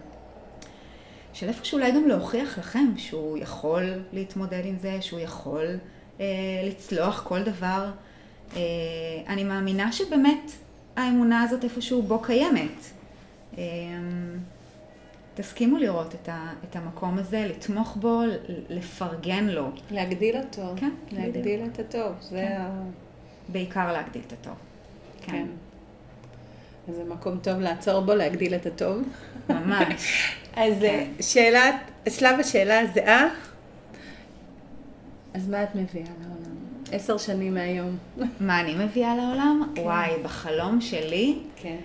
של איפשהו אולי גם להוכיח לכם שהוא יכול להתמודד עם זה, שהוא יכול אה, לצלוח כל דבר. אה, אני מאמינה שבאמת האמונה הזאת איפשהו בו קיימת. אה, תסכימו לראות את, ה, את המקום הזה, לתמוך בו, לפרגן לו. להגדיל אותו. כן. להגדיל את הטוב. זה כן. ה... בעיקר להגדיל את הטוב. כן. כן. זה מקום טוב לעצור בו, להגדיל את הטוב. ממש. (laughs) אז כן. שאלת, שלב השאלה הזהה, אז מה את מביאה לעולם? עשר שנים מהיום. מה אני מביאה לעולם? כן. וואי, בחלום שלי, כן.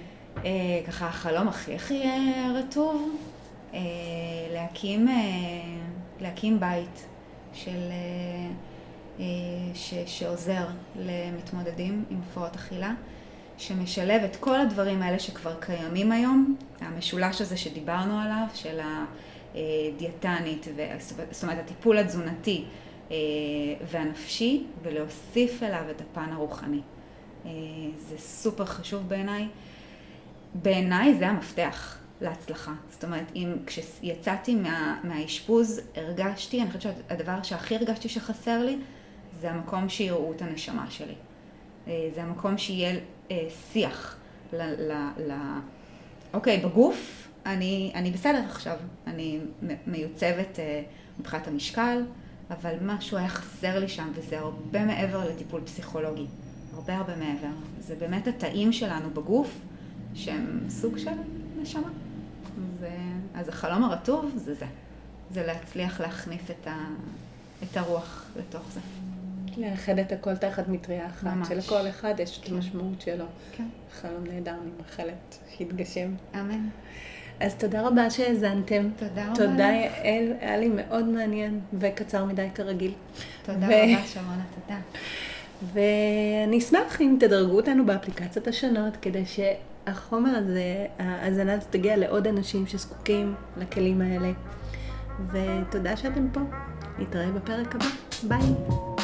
אה, ככה החלום הכי הכי אה, רטוב, אה, להקים, אה, להקים בית של, אה, אה, ש, שעוזר למתמודדים עם הפרעות אכילה. שמשלב את כל הדברים האלה שכבר קיימים היום, המשולש הזה שדיברנו עליו, של הדיאטנית, זאת אומרת הטיפול התזונתי אה, והנפשי, ולהוסיף אליו את הפן הרוחני. אה, זה סופר חשוב בעיניי. בעיניי זה המפתח להצלחה. זאת אומרת, אם כשיצאתי מה, מהאשפוז הרגשתי, אני חושבת שהדבר שהכי הרגשתי שחסר לי, זה המקום שיראו את הנשמה שלי. אה, זה המקום שיהיה אה, שיח ל... ל, ל אוקיי, בגוף אני, אני בסדר עכשיו, אני מיוצבת אה, מבחינת המשקל, אבל משהו היה חסר לי שם, וזה הרבה מעבר לטיפול פסיכולוגי. הרבה הרבה מעבר. זה באמת התאים שלנו בגוף, שהם סוג של נשמה. זה, אז החלום הרטוב זה זה. זה להצליח להכניס את, ה, את הרוח לתוך זה. לאחד את הכל תחת מטריה אחת, ממש. שלכל אחד יש את כן. המשמעות שלו. כן. חלום נהדר, אני מאחלת שיתגשם. אמן. אז תודה רבה שהאזנתם. תודה רבה תודה. יעל, היה לי מאוד מעניין וקצר מדי כרגיל. תודה ו- רבה, שרונה, תודה. ואני אשמח אם תדרגו אותנו באפליקציות השונות, כדי שהחומר הזה, ההאזנה הזאת תגיע לעוד אנשים שזקוקים לכלים האלה. ותודה שאתם פה. נתראה בפרק הבא. ביי.